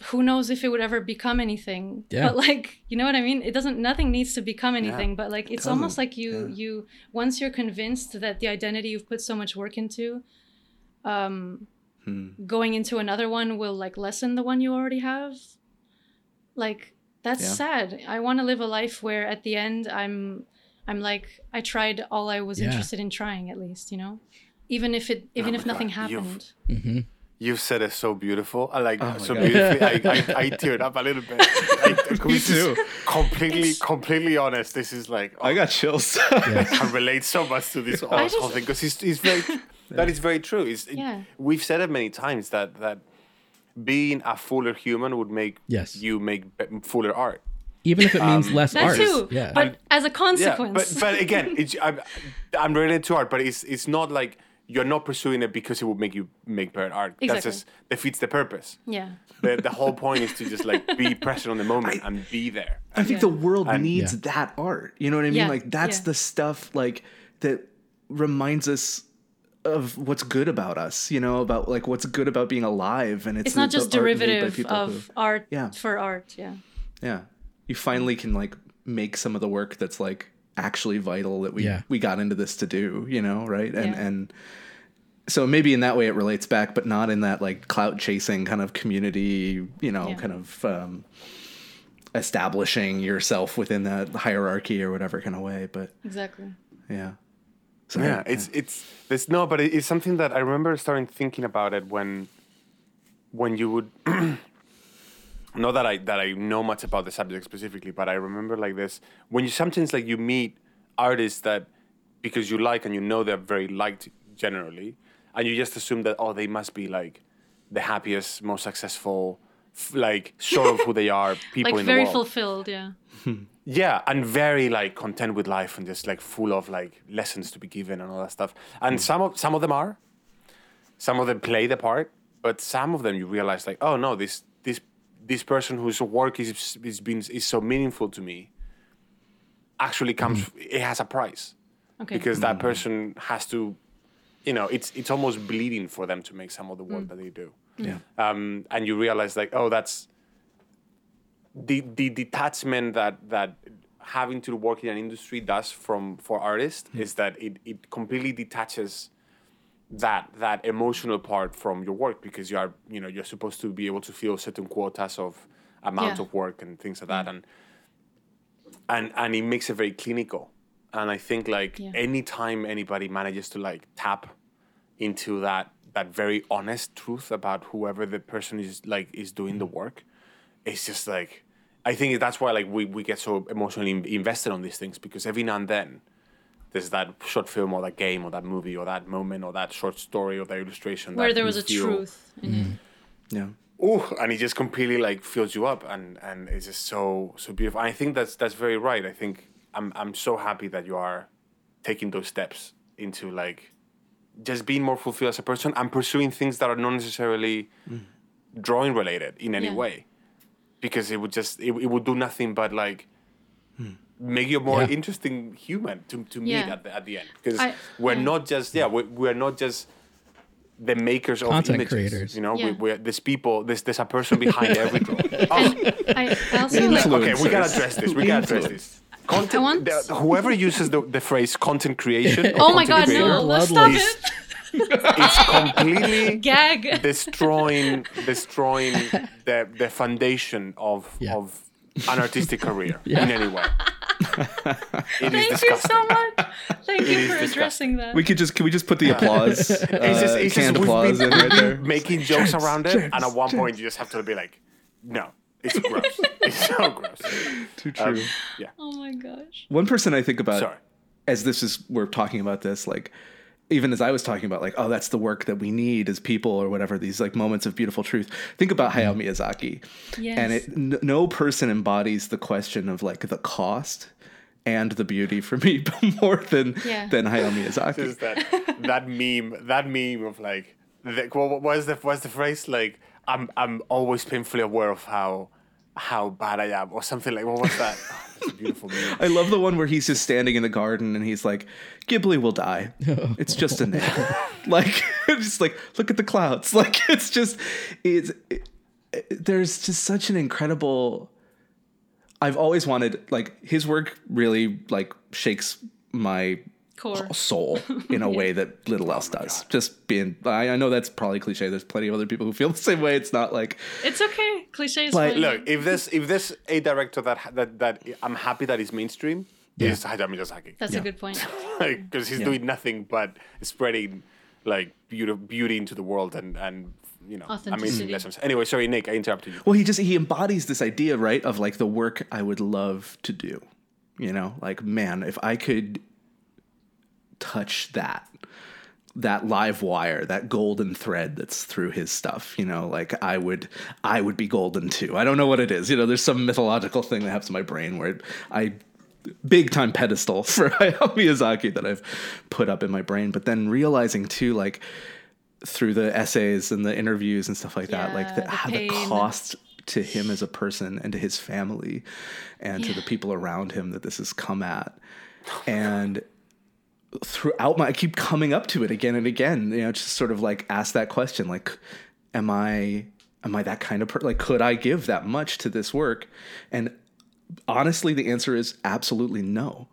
who knows if it would ever become anything. Yeah. But like you know what I mean? It doesn't nothing needs to become anything, yeah. but like it's Doesn't, almost like you yeah. you once you're convinced that the identity you've put so much work into um Hmm. going into another one will like lessen the one you already have. Like that's Yeah. sad. I want to live a life where at the end I'm I'm like I tried all I was Yeah. interested in trying at least, you know? Even if it even Oh if my nothing God, you've- happened. hmm You said it so beautiful. I like Oh so God. beautifully. I, I, I teared up a little bit. I, Me too. Completely, It's- completely honest. This is like oh, I got chills. I relate so much to this whole just- whole thing because it's, it's very that is very true. It's, it- Yeah. we've said it many times that that being a fuller human would make Yes. you make fuller art. Even if it means Um, less That art. too. Yeah. But as a Yeah, consequence. but but again, it's, I'm, I'm related to art, but it's it's not like you're not pursuing it because it would make you make better art. That Exactly. just defeats the purpose. yeah. The, the whole point is to just like be present on the moment and be there. I think Yeah. the world And- needs Yeah. that art. You know what I mean? Yeah, Like that's yeah. the stuff like that reminds us of what's good about us. You know, about like what's good about being alive, and it's, It's not the- just the by derivative people of who- art Yeah. for art, yeah. yeah, you finally can like make some of the work that's like actually vital that we Yeah. we got into this to do. You know, right? And Yeah. and so maybe in that way it relates back, but not in that like clout chasing kind of community. You know, Yeah. kind of. um establishing yourself within that hierarchy or whatever kind of way but Exactly. yeah so Yeah, it's it's there's no, but it- it's something that I remember starting thinking about it when when you would not that I that I know much about the subject specifically, but I remember like this when you sometimes like you meet artists that because you like and you know they're very liked generally, and you just assume that oh they must be like the happiest, most successful, f- like sure of who they are people Like in very the world. fulfilled, yeah. Yeah, and very like content with life and just like full of like lessons to be given and all that stuff. And mm. some of some of them are, some of them play the part, but some of them you realize like, oh no, this this this person whose work is is been is so meaningful to me. Actually, comes mm. it has a price. Okay. because that mm. person has to, you know, it's it's almost bleeding for them to make some of the work mm. that they do. Yeah. Um, and you realize like oh that's the the detachment that that having to work in an industry does from for artists is that it, it completely detaches that that emotional part from your work because you are you know you're supposed to be able to fill certain quotas of amount Yeah. of work and things like that mm. and and and it makes it very clinical and i think like Yeah. anytime anybody manages to like tap into that that very honest truth about whoever the person is like is doing the mm. work it's just like i think that's why like we, we get so emotionally invested on these things because every now and then there's that short film or that game or that movie or that moment or that short story or that illustration Where that there was a feel- truth. in it. yeah ooh, and it just completely like fills you up and and it's just so so beautiful. I think that's that's very right. I think I'm I'm so happy that you are taking those steps into like just being more fulfilled as a person and pursuing things that are not necessarily mm. drawing related in any Yeah. way because it would just it, it would do nothing but like hmm. Make you a more Yeah. interesting human to, to meet at the, at the end because we're yeah. not just yeah we're, we're not just the makers of Content images creators. you know Yeah. we, we're there's people there's there's a person behind every drawing oh, I, I also oh. like, okay we gotta address this we gotta address this content want- the- whoever uses the, the phrase content let's oh my god, no, let's stop it. it's completely Gag. destroying destroying the the foundation of Yeah. of an artistic career Yeah. in any way. It is Thank you disgusting. so much. Thank It you for addressing that. We could just can we just put the applause, uh, It's just, it's just canned we've applause been, in right there. making jokes around it, and at one point you just have to be like, no, it's gross. it's so gross. Too true. Um, yeah. oh my gosh. One person I think about Sorry. as this is we're talking about this like even as I was talking about like oh that's the work that we need as people or whatever these like moments of beautiful truth think about Hayao mm-hmm. Miyazaki Yes. and it n- no person embodies the question of like the cost and the beauty for me more than Yeah. than Hayao Miyazaki Is that that meme? That meme of like, the, what, what is the what's the phrase? Like, I'm I'm always painfully aware of how how bad I am, or something like. What was that? A beautiful meme. I love the one where he's just standing in the garden and he's like, Ghibli will die. It's just a name. like, just like, look at the clouds. Like, it's just, it's, it, it- there's just such an incredible. I've always wanted, like, his work really, like, shakes my Core. soul in a way that little else oh does. Just being, I, I know that's probably cliche. There's plenty of other people who feel the same way. It's not like, It's okay. Cliches. But fine. Look, if this if this a director that that that I'm happy that is mainstream, is Hayao Miyazaki. That's a good point. because he's doing nothing but spreading like beauty, beauty into the world and and you know amazing Authenticity. lessons. Anyway, sorry, Nick, I interrupted you. Well, he just he embodies this idea, right, of like the work I would love to do. You know, like man, if I could touch that that live wire, that golden thread that's through his stuff, you know, like I would I would be golden too. I don't know what it is. You know, there's some mythological thing that happens in my brain where I big time pedestal for Hayao Miyazaki that I've put up in my brain, but then realizing too like through the essays and the interviews and stuff like that, like the, the how the cost to him as a person and to his family and to the people around him that this has come at. And throughout my I keep coming up to it again and again, you know, just sort of like ask that question like am I am I that kind of person? Like could I give that much to this work? And honestly the answer is absolutely no.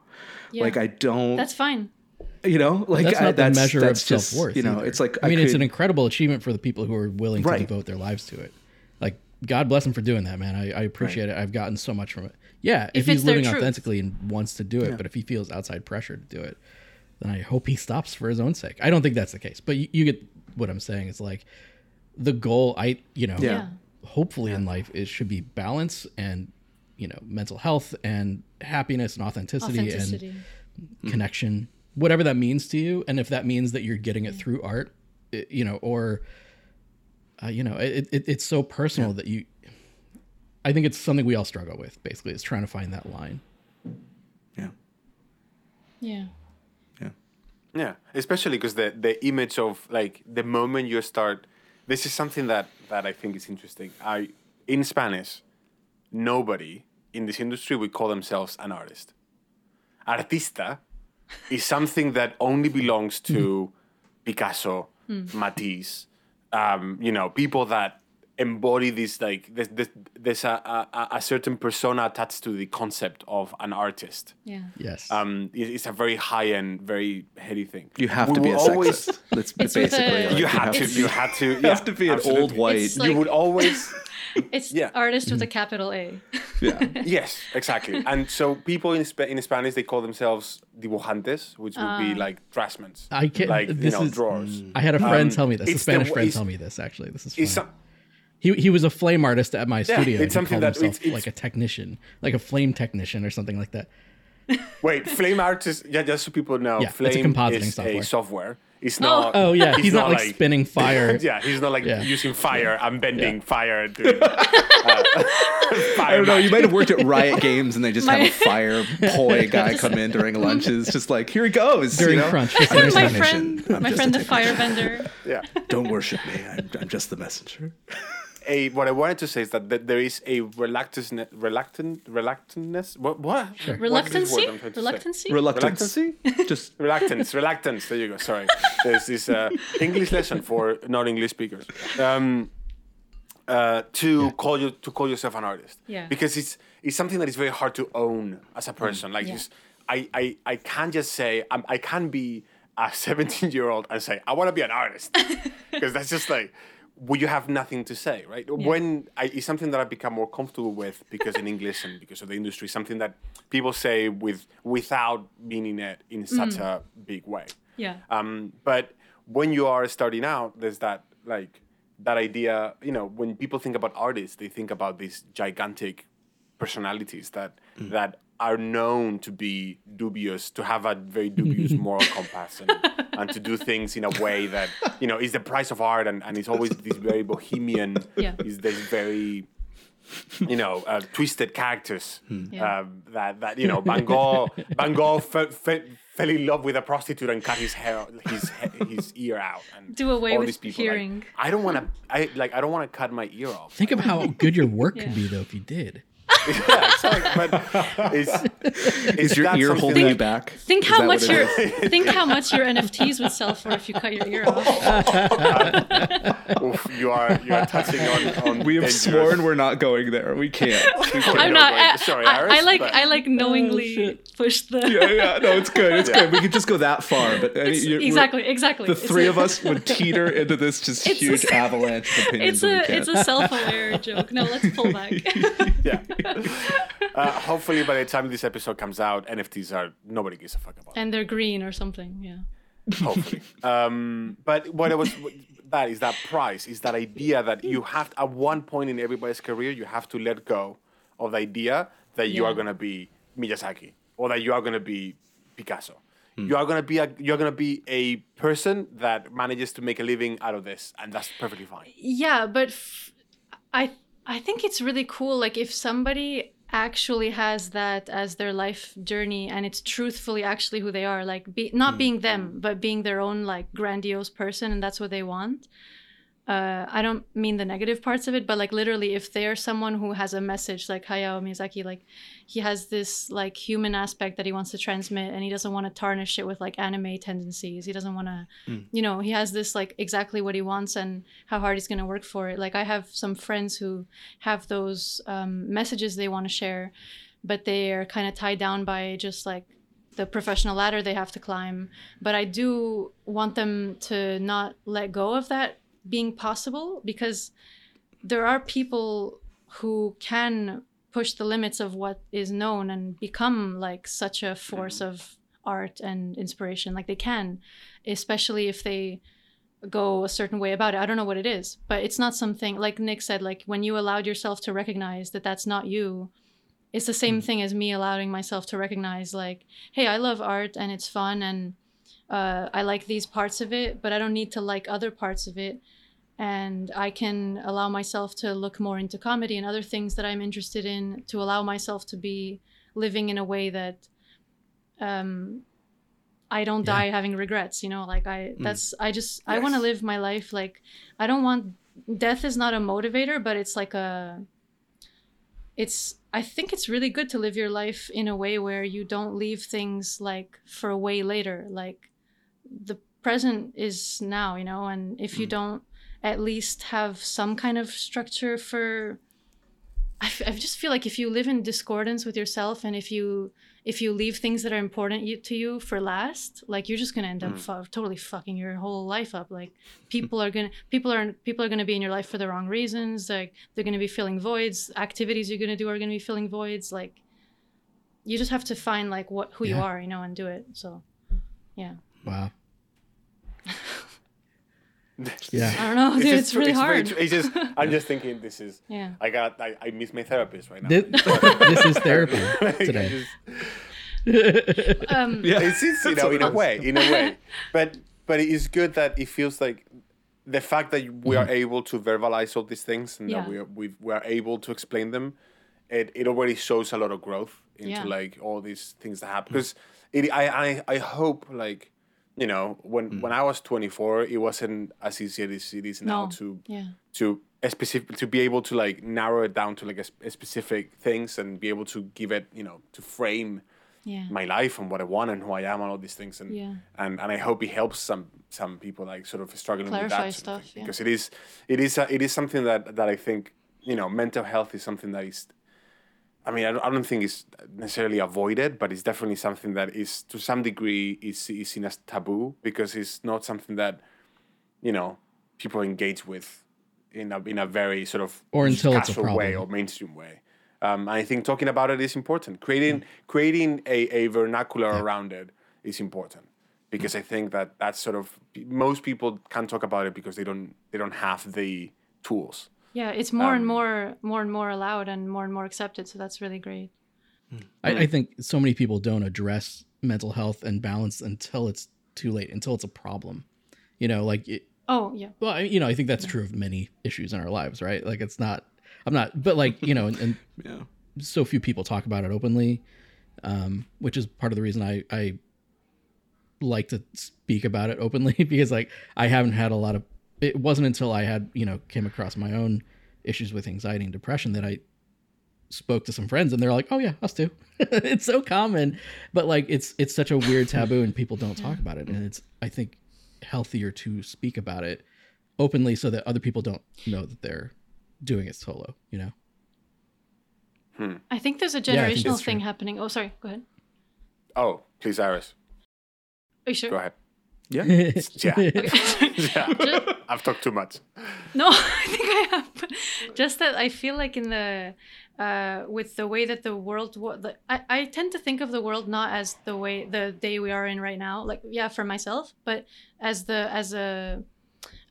Yeah. Like I don't That's fine. you know, like that's I- not the that's, measure that's of just, self worth. You know, it's like I mean, it's could- an incredible achievement for the people who are willing Right. to devote their lives to it. Like, God bless them for doing that, man. I, I appreciate it. I've gotten so much from it. Yeah, if, If he's living truth. authentically and wants to do it, but if he feels outside pressure to do it, then I hope he stops for his own sake. I don't think that's the case, but you, you get what I'm saying. It's like the goal. I you know, Yeah. Yeah. hopefully in life it should be balance and you know mental health and happiness and authenticity, Authenticity. and Mm-hmm. connection, whatever that means to you, and if that means that you're getting it through art, it, you know, or uh, you know, it, it, it's so personal that you. I think it's something we all struggle with. Basically, is trying to find that line. yeah. Yeah. Yeah, especially because the the image of like the moment you start. This is something that that I think is interesting. I in Spanish, nobody in this industry would call themselves an artist. Artista is something that only belongs to Picasso, Matisse, um, you know, people that embody this like there's, there's, there's a, uh, a, uh, uh, a certain persona attached to the concept of an artist. Yeah. Yes. Um, it- it's a very high end, very heady thing. You have We to be a always- sexist. That's It's with basically a- like, You had to. You had to. you have to be an old white. It's you would always. It's Yeah. artist with a mm. capital A. yeah. Yes, exactly. And so people in Spa- in Spanish they call themselves dibujantes, which would be ah. like draftsmen. I can't- like you this know is- drawers. Mm. I had a friend um, tell me this. A it's the Spanish friend tell me this. Actually, this is funny. some, He he was a flame artist at my studio. it's he something called that- himself it's- it's- like a technician, like a flame technician or something like that. wait, Flame artist? yeah, just so people know. Yeah, it's a Flame compositing is software. a software. He's not. Oh yeah, he's, not, like, spinning fire. Yeah, he's not like Yeah. using fire I'm bending fire. and doing, uh, I don't know. You might have worked at Riot Games and they just have a fire poi guy come in during lunches, just like here he goes. During you know? crunch. My friend, I'm my friend the technician. firebender. Yeah. Don't worship me. I'm, I'm just the messenger. A what I wanted to say is that th- there is a reluctance, reluctant, reluctantness. What? What? What is this Reluctancy? word I'm trying to say? Reluctancy? Reluctance. Reluctancy? Just reluctance, reluctance. There you go. Sorry, there's this uh, English lesson for non-English speakers. Um, uh, to call you to call yourself an artist. Yeah. Because it's it's something that is very hard to own as a person. Like Yeah. just I I I can't just say I'm, I can't be a 17 year old and say I want to be an artist because that's just like. Well, you have nothing to say, right? When I, it's something that I've become more comfortable with because in English and because of the industry, something that people say with without meaning it in such a big way. Yeah. Um, but when you are starting out, there's that like that idea. You know, when people think about artists, they think about these gigantic personalities that that are known to be dubious, to have a very dubious moral compass, and, and to do things in a way that you know is the price of art, and, and it's always this very bohemian. Yeah. Is this very you know, uh, twisted characters Yeah. um, that that you know Van Gogh Van Gogh fe- fe- fell in love with a prostitute and cut his hair his his ear out and Do away all with these people, like, hearing. I don't want to I like I don't want to cut my ear off. Think of how good your work Yeah. could be though if you did. yeah, exactly. But is is your ear holding you back? Think Is how much your think how much your NFTs would sell for if you cut your ear off. Oof, you are you are touching on on We have dangerous- sworn we're not going there. We can't. We can't. I'm not. wait, I, sorry, I, Iris, I like but- I like oh, knowingly shit. push the. yeah, yeah, no, it's good. It's good. We could just go that far, but It's- you- we're- exactly, exactly. The It's three a- of us would teeter into this just It's a- huge avalanche of opinions. It's a it's a self-aware joke. No, let's pull back. Yeah. Uh, hopefully, by the time this episode comes out, NFTs are nobody gives a fuck about. and they're green or something. Yeah. hopefully. um, but what I was that is that price is that idea that you have at one point in everybody's career you have to let go of the idea that you Yeah. are gonna be Miyazaki or that you are gonna be Picasso. Hmm. You are gonna be a you're gonna be a person that manages to make a living out of this, and that's perfectly fine. Yeah, but f- I I think it's really cool. Like if somebody actually has that as their life journey and it's truthfully actually who they are like be, not mm. being them but being their own like grandiose person and that's what they want uh, I don't mean the negative parts of it, but like literally, if they're someone who has a message like Hayao Miyazaki, like he has this like human aspect that he wants to transmit, and he doesn't want to tarnish it with like anime tendencies. He doesn't want to, you know, he has this like exactly what he wants and how hard he's going to work for it. Like I have some friends who have those um, messages they want to share, but they are kind of tied down by just like the professional ladder they have to climb. But I do want them to not let go of that being possible because there are people who can push the limits of what is known and become like such a force of art and inspiration. Like they can especially if they go a certain way about it. I don't know what it is but it's not something like nick said like when you allowed yourself to recognize that that's not you it's the same thing as me allowing myself to recognize like hey i love art and it's fun and uh, i like these parts of it but i don't need to like other parts of it and i can allow myself to look more into comedy and other things that i'm interested in to allow myself to be living in a way that um i don't Yeah. die having regrets you know like i that's i just i want to live my life like i don't want death is not a motivator but it's like a it's i think it's really good to live your life in a way where you don't leave things like for a way later like the present is now you know and if you don't at least have some kind of structure for I, f- I just feel like if you live in discordance with yourself and if you if you leave things that are important you, to you for last like you're just gonna end up mm. fu- totally fucking your whole life up. Like people are gonna people are people are gonna be in your life for the wrong reasons. Like they're gonna be filling voids. Activities you're gonna do are gonna be filling voids. Like you just have to find like what who you are you know and do it. So yeah. Wow. Yeah. i don't know dude it's, just- really very hard tr- it's just I'm just thinking this is. Yeah. I got I, I miss my therapist right now. This, this is therapy today. just- um Yeah. It's, it's you know in a way, in a way, but but it's good that it feels like the fact that we are able to verbalize all these things and Yeah. that we are, we we are able to explain them, it, it already shows a lot of growth into Yeah. like all these things that happen. Because it, I, I I hope like you know when mm. when I was 24, it wasn't as easy as it is now No. to Yeah. to a specific to be able to like narrow it down to like a, a specific things and be able to give it you know to frame Yeah. my life and what I want and who I am and all these things and Yeah. and, and I hope it helps some some people like sort of struggling with that stuff, yeah. because it is it is a, it is something that that I think you know mental health is something that is I mean I don't, I don't think it's necessarily avoided but it's definitely something that is to some degree is is seen as taboo because it's not something that you know people engage with in a in a very sort of Or until it's a casual way or mainstream way. Um, I think talking about it is important. Creating creating a, a vernacular around it is important because I think that that's sort of most people can't talk about it because they don't they don't have the tools. Yeah, it's more and Um, more, more and more allowed, and more and more accepted. So that's really great. I, I think so many people don't address mental health and balance until it's too late, until it's a problem. You know, like, it, Oh yeah, well, I, you know, I think that's true of many issues in our lives, right? Like, it's not, I'm not, but like, you know, and, and Yeah. so few people talk about it openly, um, which is part of the reason I, I like to speak about it openly because like I haven't had a lot of it wasn't until I had, you know, came across my own issues with anxiety and depression that I spoke to some friends and they're like, "Oh yeah, us too." it's so common, but like it's it's such a weird taboo and people don't talk about it and it's I think healthier to speak about it openly so that other people don't know that they're doing it solo, you know. Hmm. I think there's a generational that's thing true. happening. Oh, sorry. Go ahead. Oh, please, Iris, Are you sure? go ahead. Yeah. Yeah, Okay. yeah. I've talked too much. No, I think I have. Just that I feel like in the uh, with the way that the world, wa- the, I I tend to think of the world not as the way the day we are in right now. Like yeah, for myself, but as the as a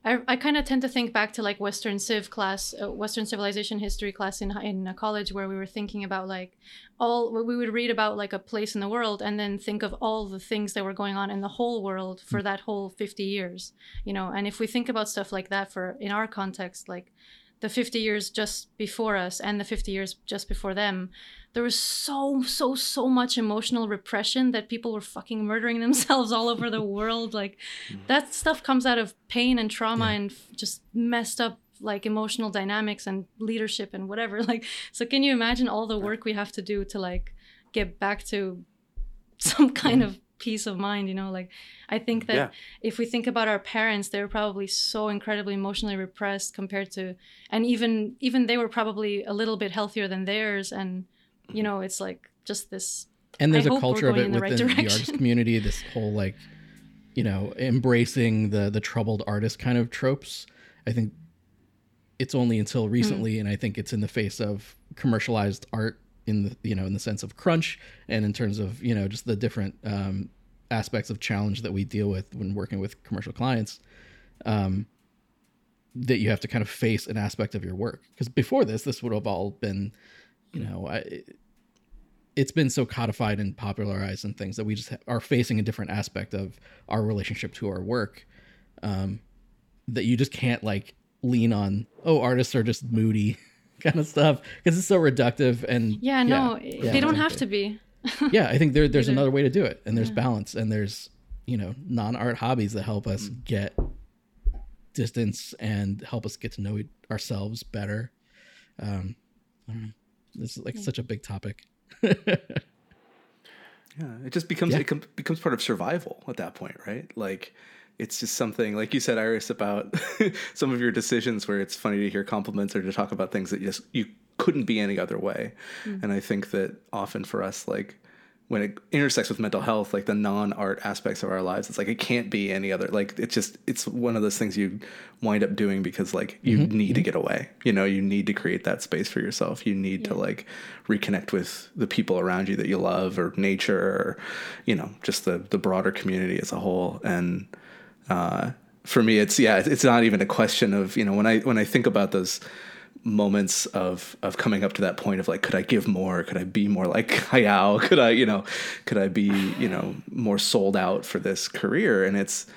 I, I kind of tend to think back to like Western Civ class, uh, Western civilization history class in in uh, college, where we were thinking about like all we would read about like a place in the world, and then think of all the things that were going on in the whole world for that whole fifty years, you know. And if we think about stuff like that for in our context, like the 50 years just before us and the 50 years just before them there was so so so much emotional repression that people were fucking murdering themselves all over the world. Like mm. that stuff comes out of pain and trauma and f- just messed up like emotional dynamics and leadership and whatever. Like so can you imagine all the work we have to do to like get back to some kind of peace of mind you know like i think that Yeah. if we think about our parents they were probably so incredibly emotionally repressed compared to and even even they were probably a little bit healthier than theirs and you know it's like just this and there's I a culture of it in the right within the direction. artist community this whole like you know embracing the the troubled artist kind of tropes i think it's only until Hmm. recently and i think it's in the face of commercialized art in the you know in the sense of crunch and in terms of you know just the different um aspects of challenge that we deal with when working with commercial clients um that you have to kind of face an aspect of your work. Because before this this would have all been you know I, it's been so codified and popularized and things that we just are facing a different aspect of our relationship to our work um, that you just can't like lean on oh artists are just moody kind of stuff because it's so reductive and yeah no yeah, they don't have to be yeah i think there, there's Either. another way to do it and there's balance and there's you know non-art hobbies that help us get distance and help us get to know ourselves better um I don't know. this is like such a big topic Yeah, it just becomes Yeah. it com- becomes part of survival at that point, right? Like it's just something like you said, Iris, about some of your decisions where it's funny to hear compliments or to talk about things that you just you couldn't be any other way. Mm-hmm. And I think that often for us, like when it intersects with mental health, like the non-art aspects of our lives, it's like it can't be any other. Like it's just it's one of those things you wind up doing because like you mm-hmm. need to mm-hmm. get away. You know, you need to create that space for yourself. You need to like reconnect with the people around you that you love, or nature, or you know, just the the broader community as a whole. And uh, for me, it's yeah, it's- not even a question of you know when I when I think about those moments of of coming up to that point of like could I give more? Could I be more like Hayao? Could I you know could I be you know more sold out for this career? And it's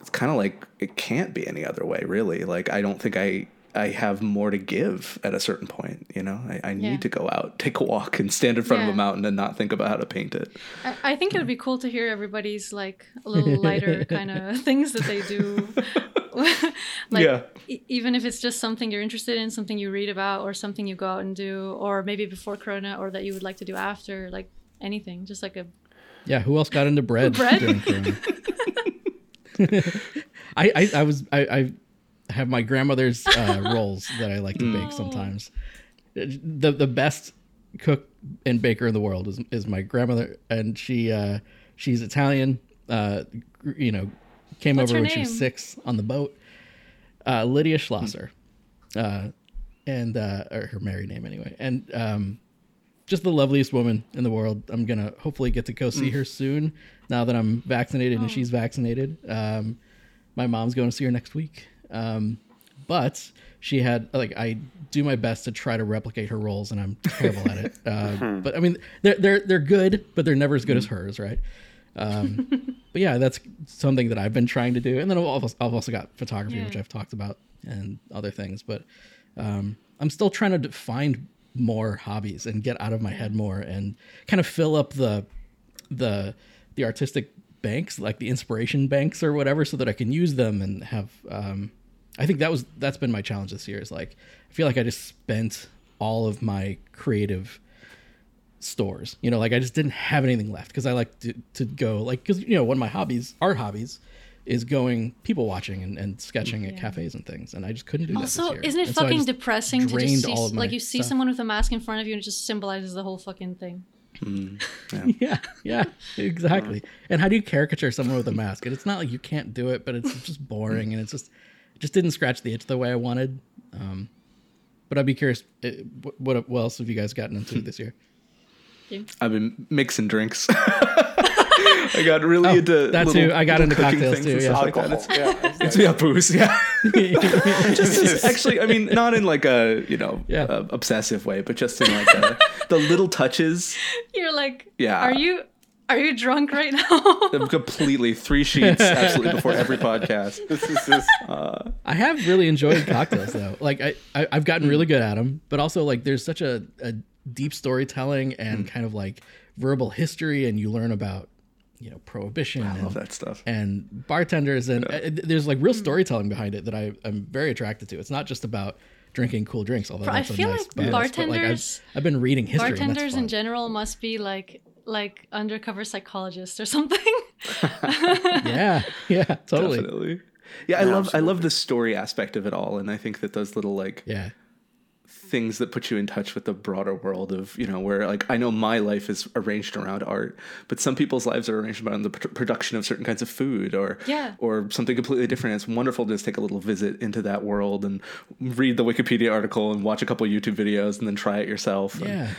it's kind of like it can't be any other way, really. Like I don't think I I have more to give at a certain point. You know, I, I need Yeah. to go out, take a walk, and stand in front of a mountain and not think about how to paint it. I, I think it would be cool to hear everybody's like a little lighter kind of things that they do. like Yeah. e- even if it's just something you're interested in, something you read about, or something you go out and do, or maybe before Corona, or that you would like to do after, like anything, just like a Yeah, who else got into bread, Bread? I, I, I was I, I have my grandmother's uh, rolls that I like to bake sometimes. The the best cook and baker in the world is is my grandmother, and she uh, she's Italian. Uh, you know, came What's over when she was six on the boat. Uh, Lydia Schlosser, uh, and uh, or her married name anyway, and um, just the loveliest woman in the world. I'm gonna hopefully get to go see her soon. Now that I'm vaccinated and she's vaccinated, um, my mom's going to see her next week. Um, but she had like I do my best to try to replicate her roles, and I'm terrible at it. Uh, but I mean, they're they're they're good, but they're never as good as hers, right? Um, but yeah, that's something that I've been trying to do. And then I've also, I've also got photography, Yeah. which I've talked about, and other things. But um, I'm still trying to find more hobbies and get out of my head more and kind of fill up the the the artistic banks, like the inspiration banks or whatever, so that I can use them and have. Um, I think that was that's been my challenge this year. Is like I feel like I just spent all of my creative stores. You know, like I just didn't have anything left because I like to, to go like because you know one of my hobbies, art hobbies, is going people watching and, and sketching at cafes and things, and I just couldn't do that. Also, isn't it And fucking just depressing to just see, all of my like you see stuff. someone with a mask in front of you and it just symbolizes the whole fucking thing. Yeah, yeah, exactly. And how do you caricature someone with a mask? And it's not like you can't do it, but it's just boring, and it's just it just didn't scratch the itch the way I wanted. Um, but I'd be curious, uh, what what what else have you guys gotten into this year? I've been mixing drinks. I got really Oh, into that little- too. I got into cooking cocktails things too, and yeah. stuff like It's- Yeah. It's yeah, booze. Yeah, just, just actually, I mean, not in like a you know Yeah. uh, obsessive way, but just in like a, the little touches. You're like, Yeah. Are you are you drunk right now? I'm completely three sheets absolutely before every podcast. This is just, I have really enjoyed cocktails though. Like I, I I've gotten really good at them, but also like there's such a, a deep storytelling and kind of like verbal history, and you learn about you know prohibition. I and, love that stuff. and bartenders and uh, there's like real storytelling behind it that I am very attracted to. It's not just about drinking cool drinks, although I that's a feel nice like bonus, but, bartenders- I've, I've been reading history. Bartenders in general must be like like undercover psychologists or something. yeah, yeah, totally. Definitely. Yeah, I love I love the story aspect of it all, and I think that those little like Yeah, things that put you in touch with the broader world of you know where like I know my life is arranged around art, but some people's lives are arranged around the pr- production of certain kinds of food or Yeah. or something completely different. It's wonderful to just take a little visit into that world and read the Wikipedia article and watch a couple YouTube videos and then try it yourself. Yeah. And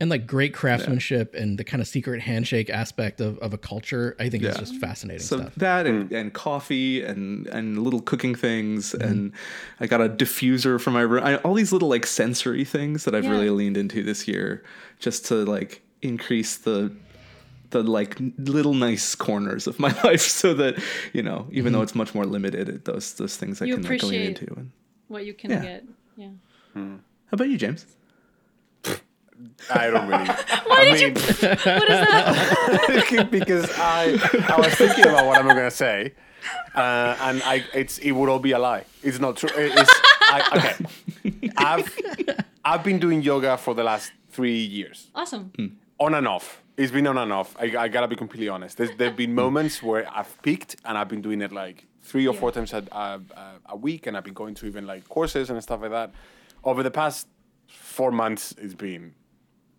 like great craftsmanship and the kind of secret handshake aspect of, of a culture, I think is just fascinating So stuff. that and, and coffee and and little cooking things Mm-hmm. and I got a diffuser for my room. I, all these little like sensory things that I've Yeah. really leaned into this year, just to like increase the the like little nice corners of my life, so that you know, even Mm-hmm. though it's much more limited, it, those those things I You can like, lean into. And what you can Yeah. get. Yeah. how about you, James? I don't really. Why I mean, What is that? because I I was thinking about what I'm going to say, uh, and I it's it would all be a lie. It's not true. It's I, okay. I've I've been doing yoga for the last three years, awesome. on and off. It's been on and off. I, I gotta be completely honest. There's there've been moments where I've peaked and I've been doing it like three or four times a, a, a week, and I've been going to even like courses and stuff like that. Over the past four months, it's been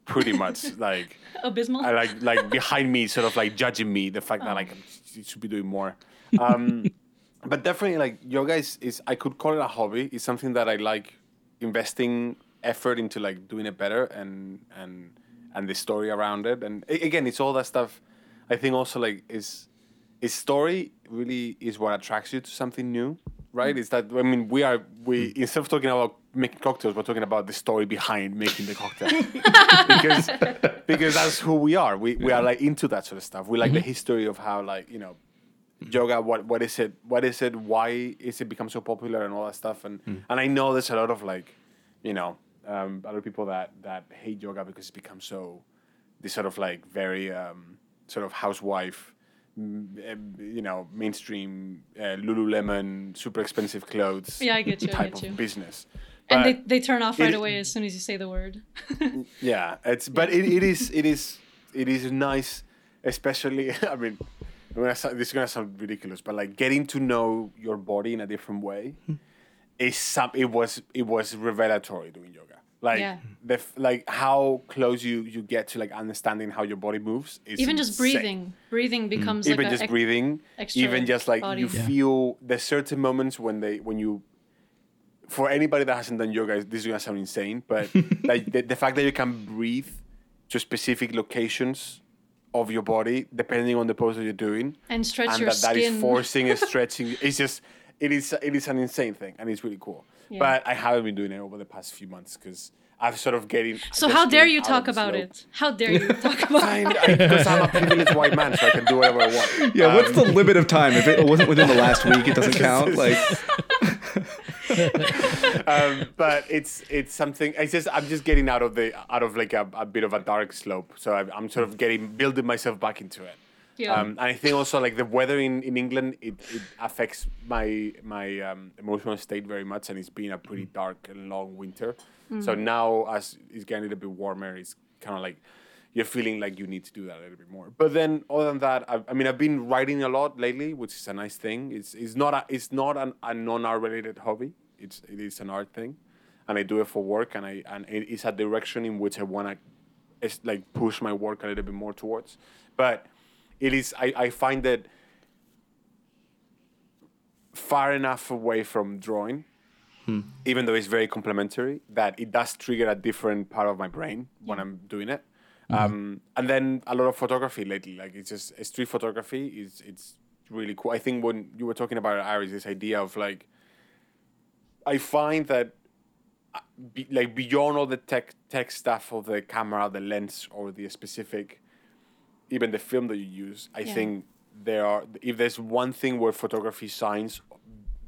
pretty much like. Abysmal. I like like behind me, sort of like judging me, the fact that like you should be doing more. Um, but definitely, like yoga is, is I could call it a hobby. It's something that I like investing effort into, like doing it better and and and the story around it. And again, it's all that stuff. I think also like is is story really is what attracts you to something new, right? Is that I mean we are we instead of talking about making cocktails, we're talking about the story behind making the cocktail. Because because that's who we are. We we are like into that sort of stuff. We like the history of how like you know yoga what what is it what is it why is it become so popular and all that stuff. And and i know there's a lot of like you know um, other people that that hate yoga because it's become so this sort of like very um, sort of housewife mm, you know mainstream uh, lululemon super expensive clothes Yeah, I get you. I type get of you. business And they, they turn off right it- away as soon as you say the word. yeah, it's but it, it is it is it is nice, especially. I mean, I'm gonna, sound- this is gonna sound ridiculous, but like getting to know your body in a different way is some. It was it was revelatory doing yoga. Like Yeah. the f- like how close you you get to like understanding how your body moves. Is Even just insane. breathing. Breathing becomes Even like just a, breathing, even just like body. you Yeah. feel there's certain moments when they when you for anybody that hasn't done yoga, this is gonna sound insane, but like the, the fact that you can breathe to specific locations of your body depending on the pose that you're doing, and stretch and your that, that is forcing and stretching. It's just it is it is an insane thing, and it's really cool. Yeah. But I haven't been doing it over the past few months because I've sort of getting. so how dare you talk about slope. it? How dare you talk about it? Because I'm a privileged white man, so I can do whatever I want. Yeah, what's Um, the limit of time? If it wasn't within the last week, it doesn't count. Like, um, but it's it's something. It's just I'm just getting out of the out of like a, a bit of a dark slope. So I'm, I'm sort of getting building myself back into it. Yeah. Um, and I think also like the weather in, in England it, it affects my my um, emotional state very much, and it's been a pretty dark and long winter. So now as it's getting a little bit warmer, it's kind of like you're feeling like you need to do that a little bit more. But then other than that, I, I mean, I've been writing a lot lately, which is a nice thing. It's it's not a it's not an, a non-art related hobby. It's it is an art thing, and I do it for work, and I and it is a direction in which I want to is like push my work a little bit more towards. But it is I, I find that far enough away from drawing, even though it's very complementary, that it does trigger a different part of my brain when I'm doing it. Um, and then a lot of photography lately, like it's just street photography is it's really cool. I think when you were talking about Iris, this idea of like I find that uh, be, like beyond all the tech tech stuff of the camera, the lens, or the specific, even the film that you use, I Yeah. think there are if there's one thing where photography shines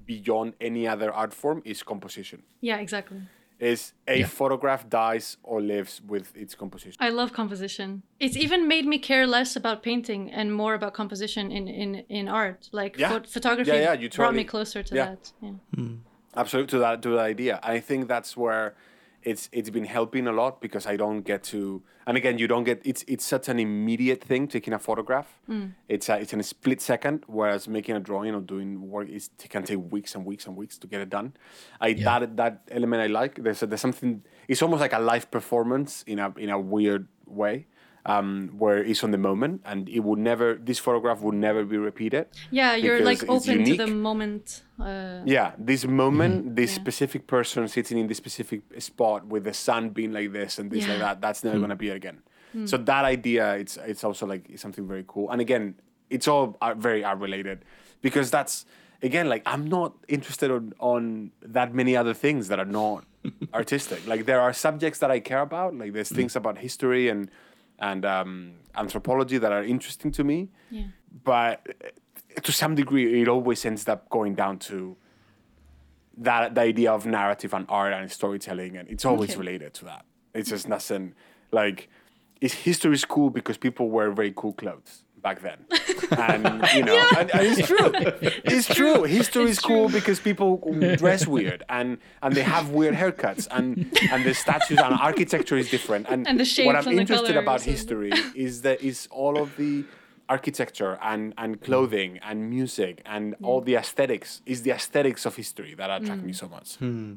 beyond any other art form is composition. yeah, exactly. Is a photograph dies or lives with its composition. I love composition. It's even made me care less about painting and more about composition in in, in art. Like Yeah. phot- photography Yeah, yeah, you brought me closer to yeah. that. Yeah. Hmm. absolutely to that to that idea i think that's where it's it's been helping a lot because i don't get to and again you don't get it's it's such an immediate thing taking a photograph. Hmm. It's a, it's in a split second whereas making a drawing or doing work is it can take weeks and weeks and weeks to get it done. I that that element i like. There's a, there's something it's almost like a live performance in a in a weird way um, where it's on the moment and it would never this photograph would never be repeated Yeah, you're like it's open to the moment. Uh, Yeah, this moment, this Yeah. specific person sitting in this specific spot with the sun being like this and this like that, that's never gonna be it again. So that idea, it's it's also like something very cool. And again, it's all very art related because that's again like I'm not interested on on that many other things that are not artistic. Like there are subjects that I care about. Like there's things about history and and um, anthropology that are interesting to me yeah. but uh, to some degree it always ends up going down to that the idea of narrative and art and storytelling and it's always Okay. related to that it's just nothing like is history is cool because people wear very cool clothes back then. And you know and, and it's true. It's true. history It's is cool true. because people dress weird and and they have weird haircuts and and the statues and architecture is different. And, And the what i'm and the interested about and- history is that is all of the architecture and, and clothing and music and all the aesthetics is the aesthetics of history that attract me mm. so much. Hmm.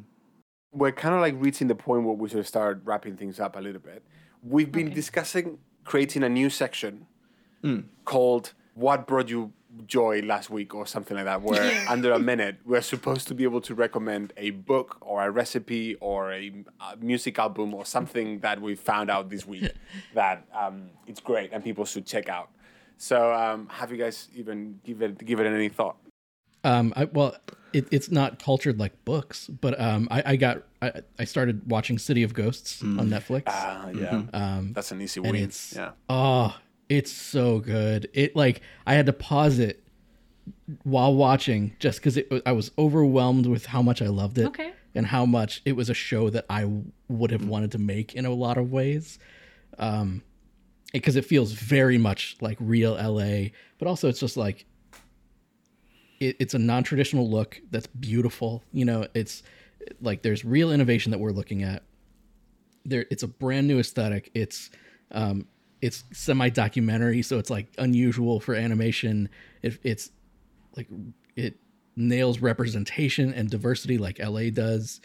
We're kind of like reaching the point where we should start wrapping things up a little bit. We've been Okay. discussing creating a new section called What Brought You Joy Last Week or something like that, where Yeah. under a minute we're supposed to be able to recommend a book or a recipe or a, uh music album or something that we found out this week that um, it's great and people should check out. So um, have you guys even give it give it any thought? Um, I, well, it, it's not cultured like books, but um, I, I got I, I started watching City of Ghosts on Netflix. Ah, yeah, Um, that's an easy and win. it's Yeah, oh, it's so good. It like I had to pause it while watching just because I was overwhelmed with how much I loved it Okay. and how much it was a show that I would have wanted to make in a lot of ways. Um, because it feels very much like real LA, but also it's just like it, it's a non-traditional look that's beautiful. You know, it's like there's real innovation that we're looking at. There, it's a brand new aesthetic. It's um, it's semi-documentary, so it's like unusual for animation. It, it's like it nails representation and diversity like LA does.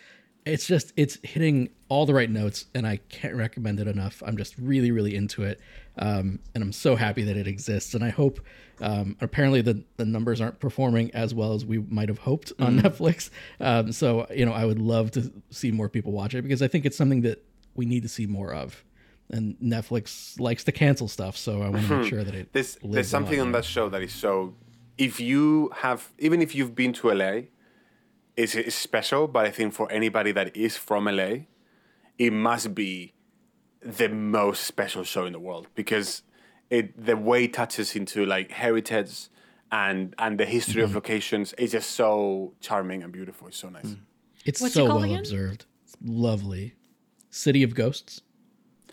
It's just it's hitting all the right notes, and I can't recommend it enough. I'm just really really into it, um, and I'm so happy that it exists. And I hope. Um, apparently, the the numbers aren't performing as well as we might have hoped on Netflix. Um, so you know, I would love to see more people watch it because I think it's something that we need to see more of. And Netflix likes to cancel stuff, so I want to make sure that it There's lives there's something on on. that show that is so. If you have, even if you've been to LA, it's, it's special. But I think for anybody that is from LA, it must be the most special show in the world because it the way it touches into like heritage and and the history Mm-hmm. of locations is just so charming and beautiful. It's so nice. It's What's so called well again? observed. It's lovely. City of Ghosts.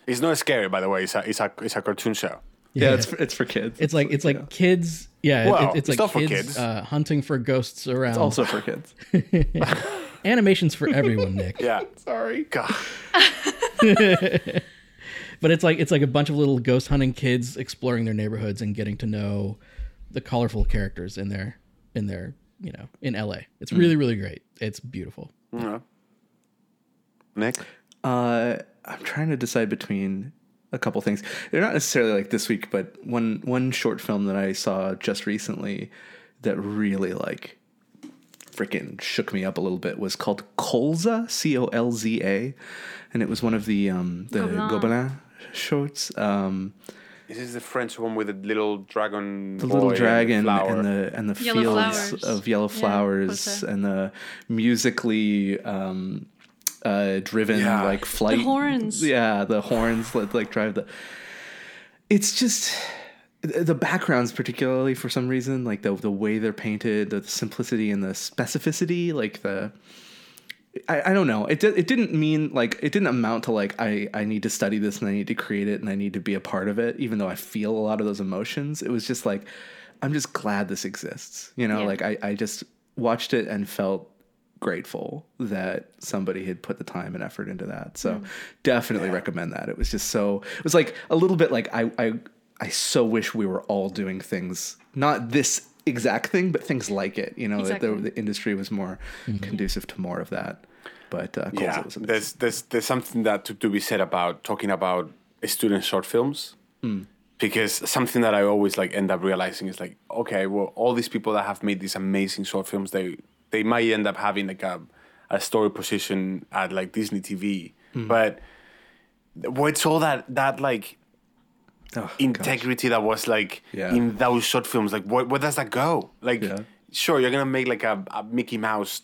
It's not scary, by the way. It's a it's a it's a cartoon show. Yeah, it's for, it's for kids. It's like it's like kids. Yeah, Well, it- it's it's like for kids, kids. Uh, hunting for ghosts around. It's also for kids. animations for everyone, Nick. Yeah. Sorry. God. But it's like it's like a bunch of little ghost hunting kids exploring their neighborhoods and getting to know the colorful characters in their in their you know in LA. It's Hmm. really really great. It's beautiful. Yeah. Nick. Uh, I'm trying to decide between a couple things. They're not necessarily like this week, but one one short film that I saw just recently that really like freaking shook me up a little bit was called Colza, C O L Z A, and it was one of the um the Gobelin. Gobelin shorts. Um, This is the French one with the little dragon. the boy little and dragon flower. and the and the Yellow fields flowers. of yellow flowers Colza. and the musically um uh driven Yeah. like flight horns. yeah the horns that like drive the it's just the backgrounds particularly for some reason like the the way they're painted the simplicity and the specificity like the I, I don't know. It did, it didn't mean like it didn't amount to like I I need to study this and I need to create it and I need to be a part of it even though I feel a lot of those emotions. It was just like I'm just glad this exists. You know, Yeah. like I I just watched it and felt grateful that somebody had put the time and effort into that. So mm. definitely recommend that. It was just so it was like a little bit like I I I so wish we were all doing things not this exact thing but things like it, you know, that Exactly. the, the industry was more mm-hmm. conducive to more of that. But uh, Yeah, was there's there's there's something that to, to be said about talking about student short films. Mm. Because something that I always like end up realizing is like, okay, well, all these people that have made these amazing short films, they they might end up having like a, a story position at like Disney TV, but what's all that that like Oh, gosh. integrity that was like Yeah. in those short films. Like, where, where does that go? Like, Yeah. sure, you're gonna make like a, a Mickey Mouse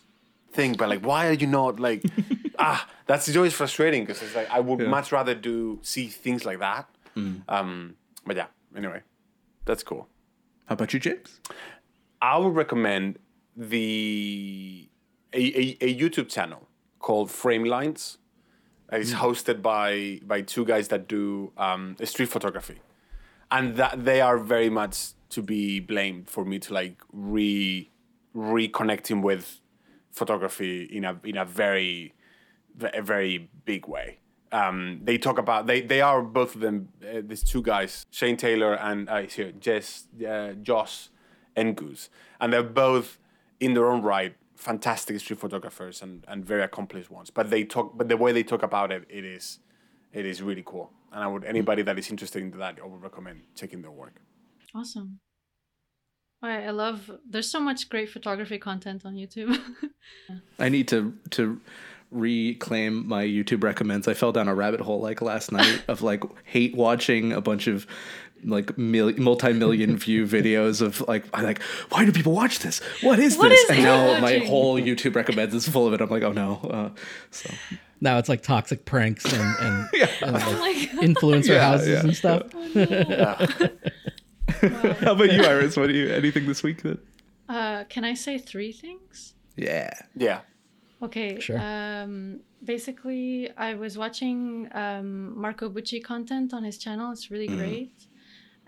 thing, but like, why are you not like? ah, that's always frustrating because it's like I would much rather do see things like that. Mm. Um, but yeah, anyway, that's cool. How about you, James? I would recommend the a, a, a YouTube channel called Frame Lines. It's hosted by by two guys that do um, street photography, and that they are very much to be blamed for me to like re reconnecting with photography in a in a very a very big way. Um, they talk about they they are both of them uh, these two guys Shane Taylor and uh, here Jess uh, Josh and Goose and they're both in their own right fantastic street photographers and, and very accomplished ones but they talk but the way they talk about it it is it is really cool and I would mm. anybody that is interested in that I would recommend checking their work Awesome. I, I love. There's so much great photography content on YouTube. I need to to reclaim my YouTube recommends. I fell down a rabbit hole like last night of like hate watching a bunch of like mil- multi-million view videos of like I'm like why do people watch this? What is What this? is and hate now my whole YouTube recommends is full of it. I'm like oh no. Uh, so Now it's like toxic pranks and, and, and like oh influencer Yeah, houses yeah, and stuff. how about you, Iris? What do you anything this week that? Uh, can I say three things? Yeah. Yeah. Okay. Sure. Um, basically, I was watching um, Marco Bucci content on his channel. It's really great.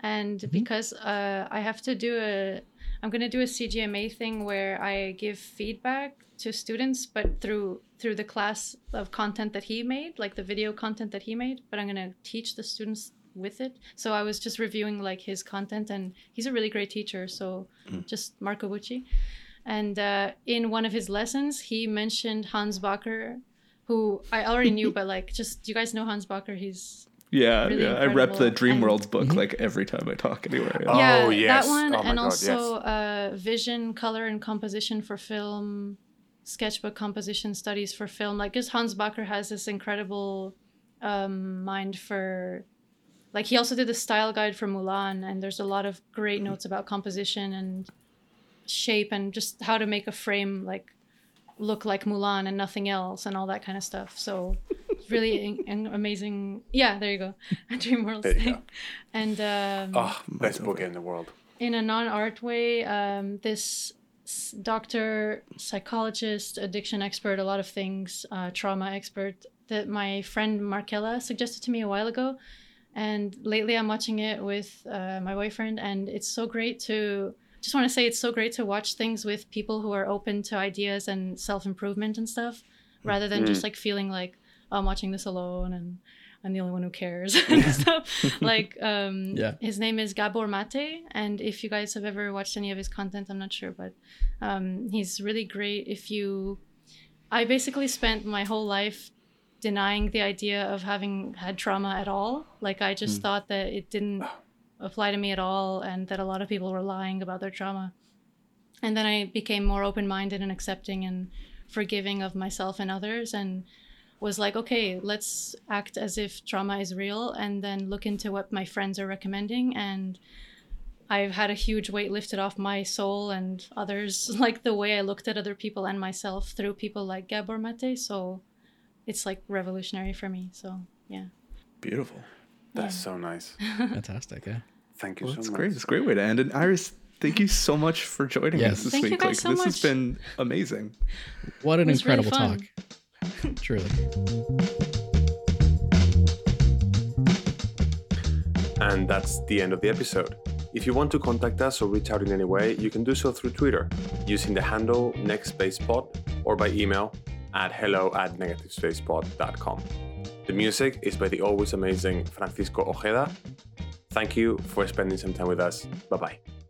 And because uh, I have to do a, I'm gonna do a CGMA thing where I give feedback to students, but through through the class of content that he made, like the video content that he made. But I'm gonna teach the students with it. So I was just reviewing like his content, and he's a really great teacher. So just Marco Bucci. And uh, in one of his lessons, he mentioned Hans Bacher, who I already knew, but like, just do you guys know Hans Bacher? He's Yeah, Really yeah. I rep the incredible. And- Dreamworlds book like every time I talk anywhere. Yeah. yeah, Oh, yes. that one, Oh and God, also uh, vision, color, and composition for film, sketchbook composition studies for film. Like, just Hans Bacher has this incredible um, mind for. Like he also did the style guide for Mulan, and there's a lot of great Mm-hmm. notes about composition and shape and just how to make a frame like look like Mulan and nothing else and all that kind of stuff. So it's really in, in- amazing. Yeah, there you go, a Dreamworld There thing. And um, Oh, best book in the world. in a non-art way um, this doctor psychologist addiction expert a lot of things uh, trauma expert that my friend markella suggested to me a while ago and lately i'm watching it with uh, my boyfriend and it's so great to just want to say it's so great to watch things with people who are open to ideas and self-improvement and stuff rather than just like feeling like i'm watching this alone and i'm the only one who cares and stuff. Like um Yeah. his name is gabor mate and if you guys have ever watched any of his content i'm not sure but um he's really great. If you i basically spent my whole life denying the idea of having had trauma at all. Like i just thought that it didn't apply to me at all and that a lot of people were lying about their trauma. And then i became more open-minded and accepting and forgiving of myself and others. And was like okay let's act as if trauma is real and then look into what my friends are recommending and i've had a huge weight lifted off my soul and others like the way i looked at other people and myself through people like gabor mate so it's like revolutionary for me so yeah Beautiful. That's so nice. Fantastic. Yeah. Thank you Well, so that's much. great. It's a great way to end. And Iris, thank you so much for joining Yes. us this Thank you week. guys like so this much. has been amazing. What an It was really incredible fun. talk. Truly. And that's the end of the episode. If you want to contact us or reach out in any way, you can do so through Twitter using the handle NegSpacePod or by email at hello at negativespacepod.com. The music is by the always amazing Francisco Ojeda. Thank you for spending some time with us. Bye bye.